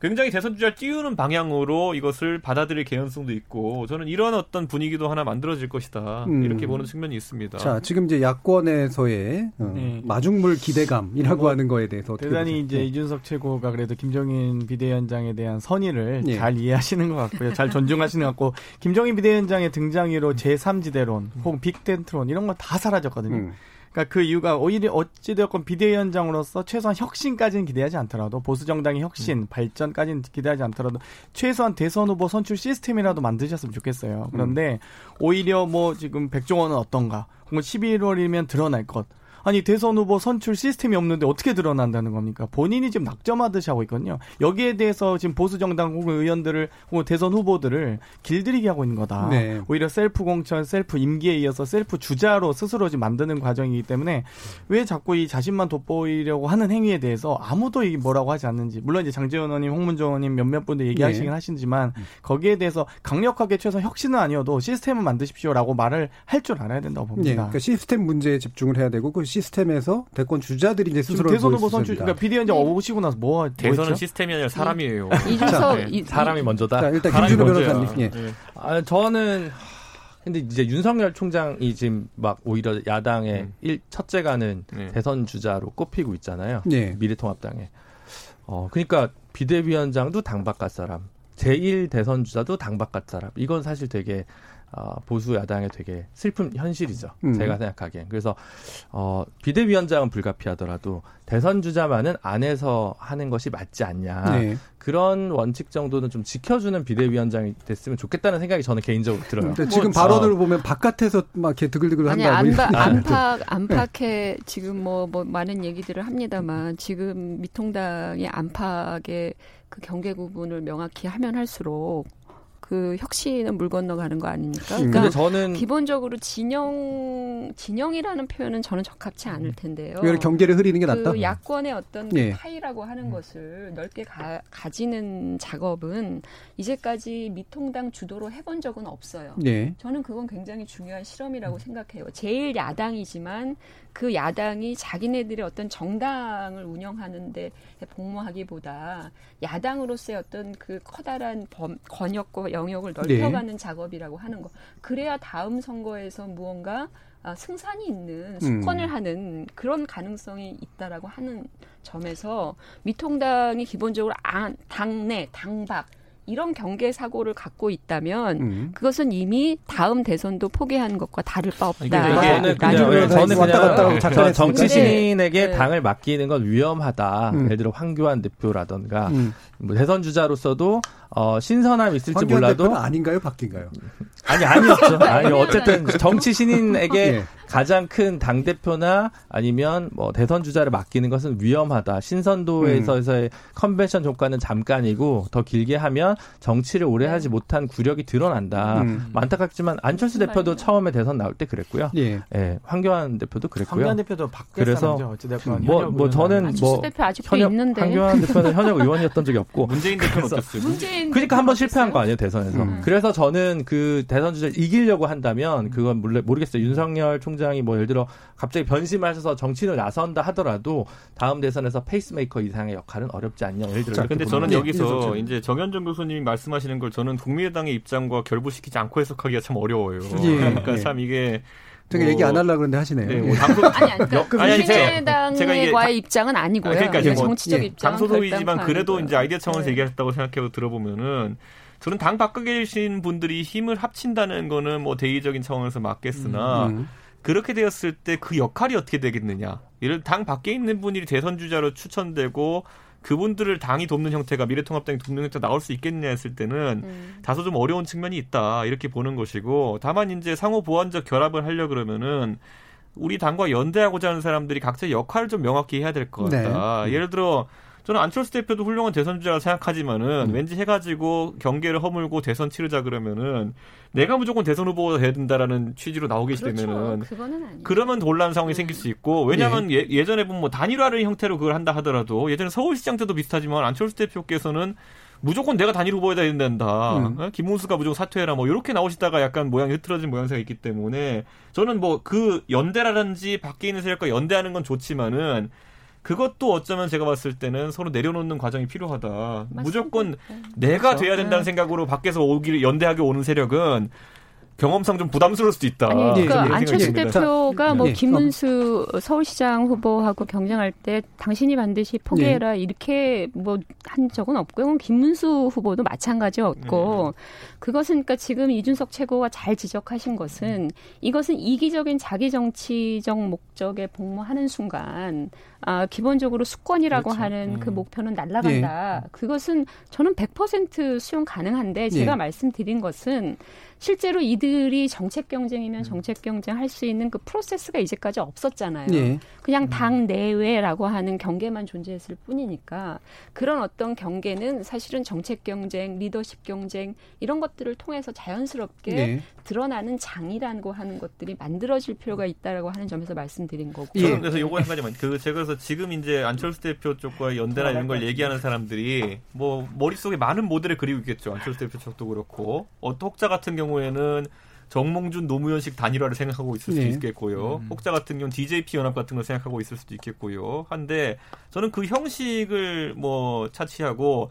굉장히 대선 주자를 띄우는 방향으로 이것을 받아들일 개연성도 있고 저는 이런 어떤 분위기도 하나 만들어질 것이다 음. 이렇게 보는 측면이 있습니다. 자 지금 이제 야권에서의 어, 네. 마중물 기대감이라고 뭐, 하는 거에 대해서 대단히 이제 네. 이준석 최고가 그래도 김정인 비대위원장에 대한 선의를 네. 잘 이해하시는 것 같고요, 잘 존중하시는 것 같고 김정인 비대위원장의 등장으로 제3지대론 혹은 빅텐트론 이런 건다 사라졌거든요. 음. 그러니까 그 이유가 오히려 어찌되었건 비대위원장으로서 최소한 혁신까지는 기대하지 않더라도 보수 정당의 혁신 음. 발전까지는 기대하지 않더라도 최소한 대선 후보 선출 시스템이라도 만드셨으면 좋겠어요. 그런데 음. 오히려 뭐 지금 백종원은 어떤가? 혹은 11월이면 드러날 것. 아니 대선 후보 선출 시스템이 없는데 어떻게 드러난다는 겁니까? 본인이 지금 낙점하듯이 하고 있거든요. 여기에 대해서 지금 보수 정당 혹은 의원들을 혹은 대선 후보들을 길들이게 하고 있는 거다. 네. 오히려 셀프 공천, 셀프 임기에 이어서 셀프 주자로 스스로 지금 만드는 과정이기 때문에 왜 자꾸 이 자신만 돋보이려고 하는 행위에 대해서 아무도 이 뭐라고 하지 않는지 물론 이제 장제원 의원님, 홍문표 의원님 몇몇 분들 얘기하시긴 네. 하시지만 거기에 대해서 강력하게 최소한 혁신은 아니어도 시스템을 만드십시오라고 말을 할 줄 알아야 된다고 봅니다. 네. 그러니까 시스템 문제에 집중을 해야 되고 그 시스템에서 대권 주자들이 이제 스스로 대선 후보 선출 그러니까 비대위원장 네. 오시고 나서 뭐 대선은 뭐 시스템이 아니라 사람이에요. 이준석 네. 사람이 먼저다. 자, 일단 김준호 변호사님. 예. 네. 아, 저는 근데 이제 윤석열 총장이 지금 막 오히려 야당의 음. 일, 첫째 가는 네. 대선 주자로 꼽히고 있잖아요. 네. 미래통합당에. 어, 그러니까 비대위원장도 당 바깥 사람, 제1 대선 주자도 당 바깥 사람. 이건 사실 되게 어, 보수 야당의 되게 슬픈 현실이죠. 음. 제가 생각하기엔. 그래서 어, 비대위원장은 불가피하더라도 대선 주자만은 안에서 하는 것이 맞지 않냐. 네. 그런 원칙 정도는 좀 지켜주는 비대위원장이 됐으면 좋겠다는 생각이 저는 개인적으로 들어요. 근데 지금 뭐, 발언을 어. 보면 바깥에서 막 이렇게 드글드글 아니, 한다고. 아니 안바, 안팎 안팎에 지금 뭐, 뭐 많은 얘기들을 합니다만 지금 미통당의 안팎의 그 경계 구분을 명확히 하면 할수록 그 혁신은 물 건너가는 거 아닙니까? 음. 그러니까 저는 기본적으로 진영 진영이라는 표현은 저는 적합치 않을 텐데요. 왜 경계를 흐리는 게 낫다? 그 야권의 어떤 그 예. 파이라고 하는 것을 넓게 가, 가지는 작업은 이제까지 미통당 주도로 해본 적은 없어요. 예. 저는 그건 굉장히 중요한 실험이라고 생각해요. 제일 야당이지만 그 야당이 자기네들의 어떤 정당을 운영하는데 복무하기보다 야당으로서의 어떤 그 커다란 범, 권역과 영역을 넓혀가는 네. 작업이라고 하는 거. 그래야 다음 선거에서 무언가 아, 승산이 있는 수권을 음. 하는 그런 가능성이 있다라고 하는 점에서 미통당이 기본적으로 안, 당내, 당박 이런 경계 사고를 갖고 있다면 음. 그것은 이미 다음 대선도 포기한 것과 다를 바 없다. 저는 그냥, 저는 그냥 저 정치 신인에게 네. 당을 맡기는 건 위험하다. 음. 예를 들어 황교안 대표라던가 음. 뭐 대선 주자로서도 어, 신선함 있을지 몰라도 아닌가요, 바뀐가요? 아니 아니었죠. *laughs* 아니 어쨌든 정치 신인에게 네. 가장 큰 당 대표나 아니면 뭐 대선 주자를 맡기는 것은 위험하다. 신선도에서의 음. 컨벤션 효과는 잠깐이고 더 길게 하면 정치를 오래 하지 못한 구력이 드러난다. 음. 안타깝지만 안철수 대표도 처음에 대선 나올 때 그랬고요. 예. 예 황교안 대표도 그랬고요. 황교안 대표도 그래서 뭐뭐 뭐 저는 뭐 대표 아직도 현역, 있는데 황교안 대표는 현역 의원이었던 적이 없고 *laughs* 문재인 대표는 어땠어요? 문재인 그러니까 한 번 실패한 거 아니에요 대선에서. 음. 그래서 저는 그 대선 주자 이기려고 한다면 그건 모르겠어요. 윤석열 총장이 뭐 예를 들어 갑자기 변심하셔서 정치인을 나선다 하더라도 다음 대선에서 페이스메이커 이상의 역할은 어렵지 않냐. 예를 들어. 자, 근데 저는 여기서 이제 정현정 교수 님이 말씀하시는 걸 저는 국민의당의 입장과 결부시키지 않고 해석하기가 참 어려워요. 예. 그러니까 예. 참 이게 되게 뭐, 얘기 안 하려고 그러는데 하시네요. 네, 뭐 당소, 아니, 아니, 그러니까 아니, 국민의당과의 입장은 아니고요. 그러니까 뭐, 정치적 예. 입장 당소도이지만 그래도 이제 아이디어 차원에서 네. 얘기했다고 생각해 들어보면은 저는 당 바꿔 계신 분들이 힘을 합친다는 거는 뭐 대의적인 차원에서 맞겠으나 음, 음. 그렇게 되었을 때 그 역할이 어떻게 되겠느냐. 예를 당 밖에 있는 분이 대선 주자로 추천되고 그분들을 당이 돕는 형태가 미래통합당이 돕는 형태가 나올 수 있겠냐 했을 때는 음. 다소 좀 어려운 측면이 있다 이렇게 보는 것이고 다만 이제 상호 보완적 결합을 하려 그러면은 우리 당과 연대하고자 하는 사람들이 각자 역할을 좀 명확히 해야 될 것 같다. 네. 예를 들어 저는 안철수 대표도 훌륭한 대선 주자라 생각하지만은 음. 왠지 해가지고 경계를 허물고 대선 치르자 그러면은 내가 무조건 대선 후보가 돼야 된다라는 취지로 나오 계시 그렇죠. 되면은 그러면 곤란 상황이 음. 생길 수 있고 왜냐하면 예. 예, 전에 보면 뭐 단일화를 형태로 그걸 한다 하더라도 예전에 서울시장 때도 비슷하지만 안철수 대표께서는 무조건 내가 단일 후보에다 된다. 음. 어? 김문수가 무조건 사퇴해라. 뭐 이렇게 나오시다가 약간 모양이 흐트러진 모양새가 있기 때문에 저는 뭐 그 연대라든지 밖에 있는 세력과 연대하는 건 좋지만은 그것도 어쩌면 제가 봤을 때는 서로 내려놓는 과정이 필요하다. 맞습니다. 무조건 네. 내가 그렇죠. 돼야 된다는 네. 생각으로 밖에서 오기를 연대하게 오는 세력은 경험상 좀 부담스러울 수도 있다. 아니, 그러니까 안철수 대표가 네. 뭐 네. 김문수 서울시장 후보하고 경쟁할 때 당신이 반드시 포기해라 네. 이렇게 뭐 한 적은 없고요. 김문수 후보도 마찬가지였고 네. 그것은 그러니까 지금 이준석 최고가 잘 지적하신 것은 이것은 이기적인 자기 정치적 목적에 복무하는 순간 아, 기본적으로 수권이라고 그렇죠. 하는 그 음. 그 목표는 날아간다. 예. 그것은 저는 100% 수용 가능한데 제가 예. 말씀드린 것은 실제로 이들이 정책 경쟁이면 음. 정책 경쟁 할 수 있는 그 프로세스가 이제까지 없었잖아요. 예. 그냥 음. 당 내외라고 하는 경계만 존재했을 뿐이니까 그런 어떤 경계는 사실은 정책 경쟁, 리더십 경쟁 이런 것들을 통해서 자연스럽게 예. 드러나는 장이라고 하는 것들이 만들어질 필요가 있다라고 하는 점에서 말씀드린 거고. 예. 그래서 요거 한 가지만 그 제가 그래서 지금 이제 안철수 대표 쪽과 연대나 이런 걸 얘기하는 사람들이 뭐 머릿속에 많은 모델을 그리고 있겠죠. 안철수 대표 쪽도 그렇고 어, 혹자 같은 경우 경우에는 정몽준 노무현식 단일화를 생각하고 있을 수도 네. 있겠고요. 음. 혹자 같은 경우는 DJP 연합 같은 걸 생각하고 있을 수도 있겠고요. 한데 저는 그 형식을 뭐 차치하고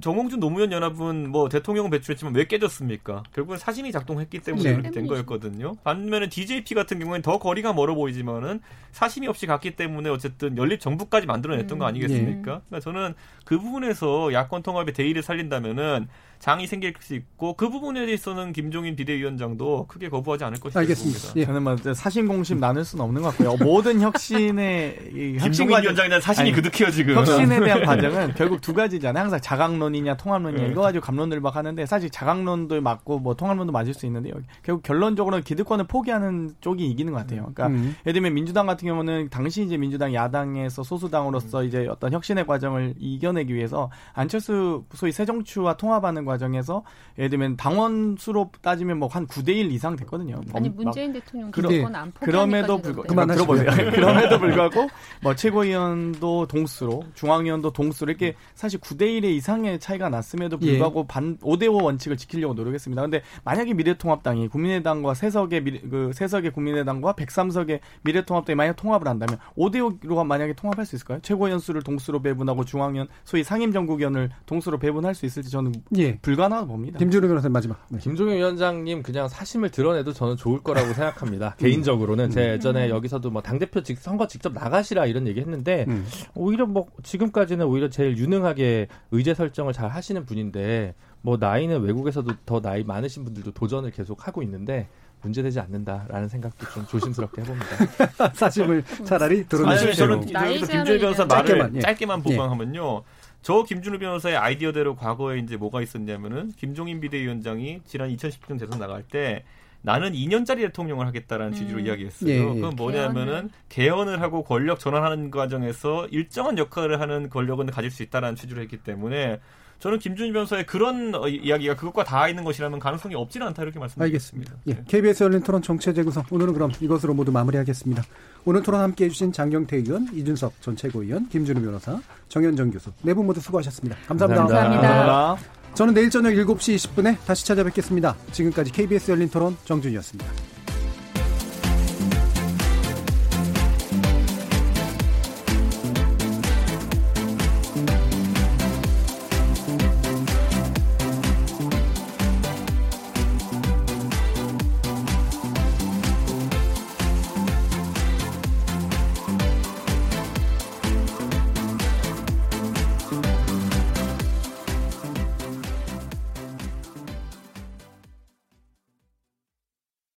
정몽준 노무현 연합은 뭐 대통령 배출했지만 왜 깨졌습니까? 결국은 사신이 작동했기 때문에 네. 그렇게 된 거였거든요. 반면에 DJP 같은 경우에는 더 거리가 멀어 보이지만은 사신이 없이 갔기 때문에 어쨌든 연립 정부까지 만들어냈던 거 음. 아니겠습니까? 네. 그러니까 저는 그 부분에서 야권 통합의 대의를 살린다면은 장이 생길 수 있고 그 부분에 대해서는 김종인 비대위원장도 크게 거부하지 않을 것이다. 알겠습니다. 예. 저는 뭐 사신 공심 나눌 수는 없는 것 같고요. 모든 혁신의 *laughs* 김종인 위원장에 대한 사신이 그득해요 지금. 혁신에 대한 *laughs* 과정은 결국 두 가지잖아요. 항상 자강론이냐 통합론이냐 네. 이거 가지고 감론을 막 하는데 사실 자강론도 맞고 뭐 통합론도 맞을 수 있는데 결국 결론적으로는 기득권을 포기하는 쪽이 이기는 것 같아요. 그러니까 음. 예를 들면 민주당 같은 경우는 당시 이제 민주당 야당에서 소수당으로서 이제 어떤 혁신의 과정을 이겨내기 위해서 안철수 소위 새정치와 통합하는 과정에서 예를 들면 당원 수로 따지면 뭐 한 9대 1 이상 됐거든요. 아니 문재인 대통령 그런 안 그럼에도 불구하고 들어보세요. *laughs* 그럼에도 불구하고 뭐 최고위원도 동수로 중앙위원도 동수로 이렇게 사실 9대 1의 이상의 차이가 났음에도 예. 불구하고 예. 반 5대 5 원칙을 지키려고 노력했습니다. 근데 만약에 미래통합당이 국민의당과 세석의 미래, 그 세석의 국민의당과 103석의 미래통합당이 만약 통합을 한다면 5대 5로 만약에 통합할 수 있을까요? 최고위원 수를 동수로 배분하고 중앙위원 소위 상임정국위원을 동수로 배분할 수 있을지 저는 예. 불가능하다 봅니다. 김준호 변호사님 마지막. 네. 김종인 위원장님 그냥 사심을 드러내도 저는 좋을 거라고 생각합니다. 음. *laughs* 개인적으로는 제 예전에 여기서도 뭐 당대표 직, 선거 직접 나가시라 이런 얘기 했는데 음. 오히려 뭐 지금까지는 오히려 제일 유능하게 의제 설정을 잘 하시는 분인데 뭐 나이는 외국에서도 더 나이 많으신 분들도 도전을 계속 하고 있는데 문제되지 않는다라는 생각도 좀 조심스럽게 해봅니다. *laughs* 사심을 차라리 드러내십시오. 저는 김준일 변호사 말을 짧게만, 예. 짧게만 보강하면요. 예. 저 김준우 변호사의 아이디어대로 과거에 이제 뭐가 있었냐면은 김종인 비대위원장이 지난 2010년 대선 나갈 때 나는 2년짜리 대통령을 하겠다라는 음. 취지로 이야기했어요. 예, 예. 그건 뭐냐면은 개헌을 하고 권력 전환하는 과정에서 일정한 역할을 하는 권력은 가질 수 있다라는 취지로 했기 때문에 저는 김준일 변호사의 그런 어, 이야기가 그것과 다 있는 것이라면 가능성이 없지는 않다 이렇게 말씀드리겠습니다. 알겠습니다. 예. KBS 열린 토론 정체 재구성 오늘은 그럼 이것으로 모두 마무리하겠습니다. 오늘 토론 함께해 주신 장경태 의원, 이준석 전 최고위원, 김준우 변호사, 정현정 교수 네 분 모두 수고하셨습니다. 감사합니다. 감사합니다. 감사합니다. 저는 내일 저녁 7시 20분에 다시 찾아뵙겠습니다. 지금까지 KBS 열린 토론 정준이었습니다.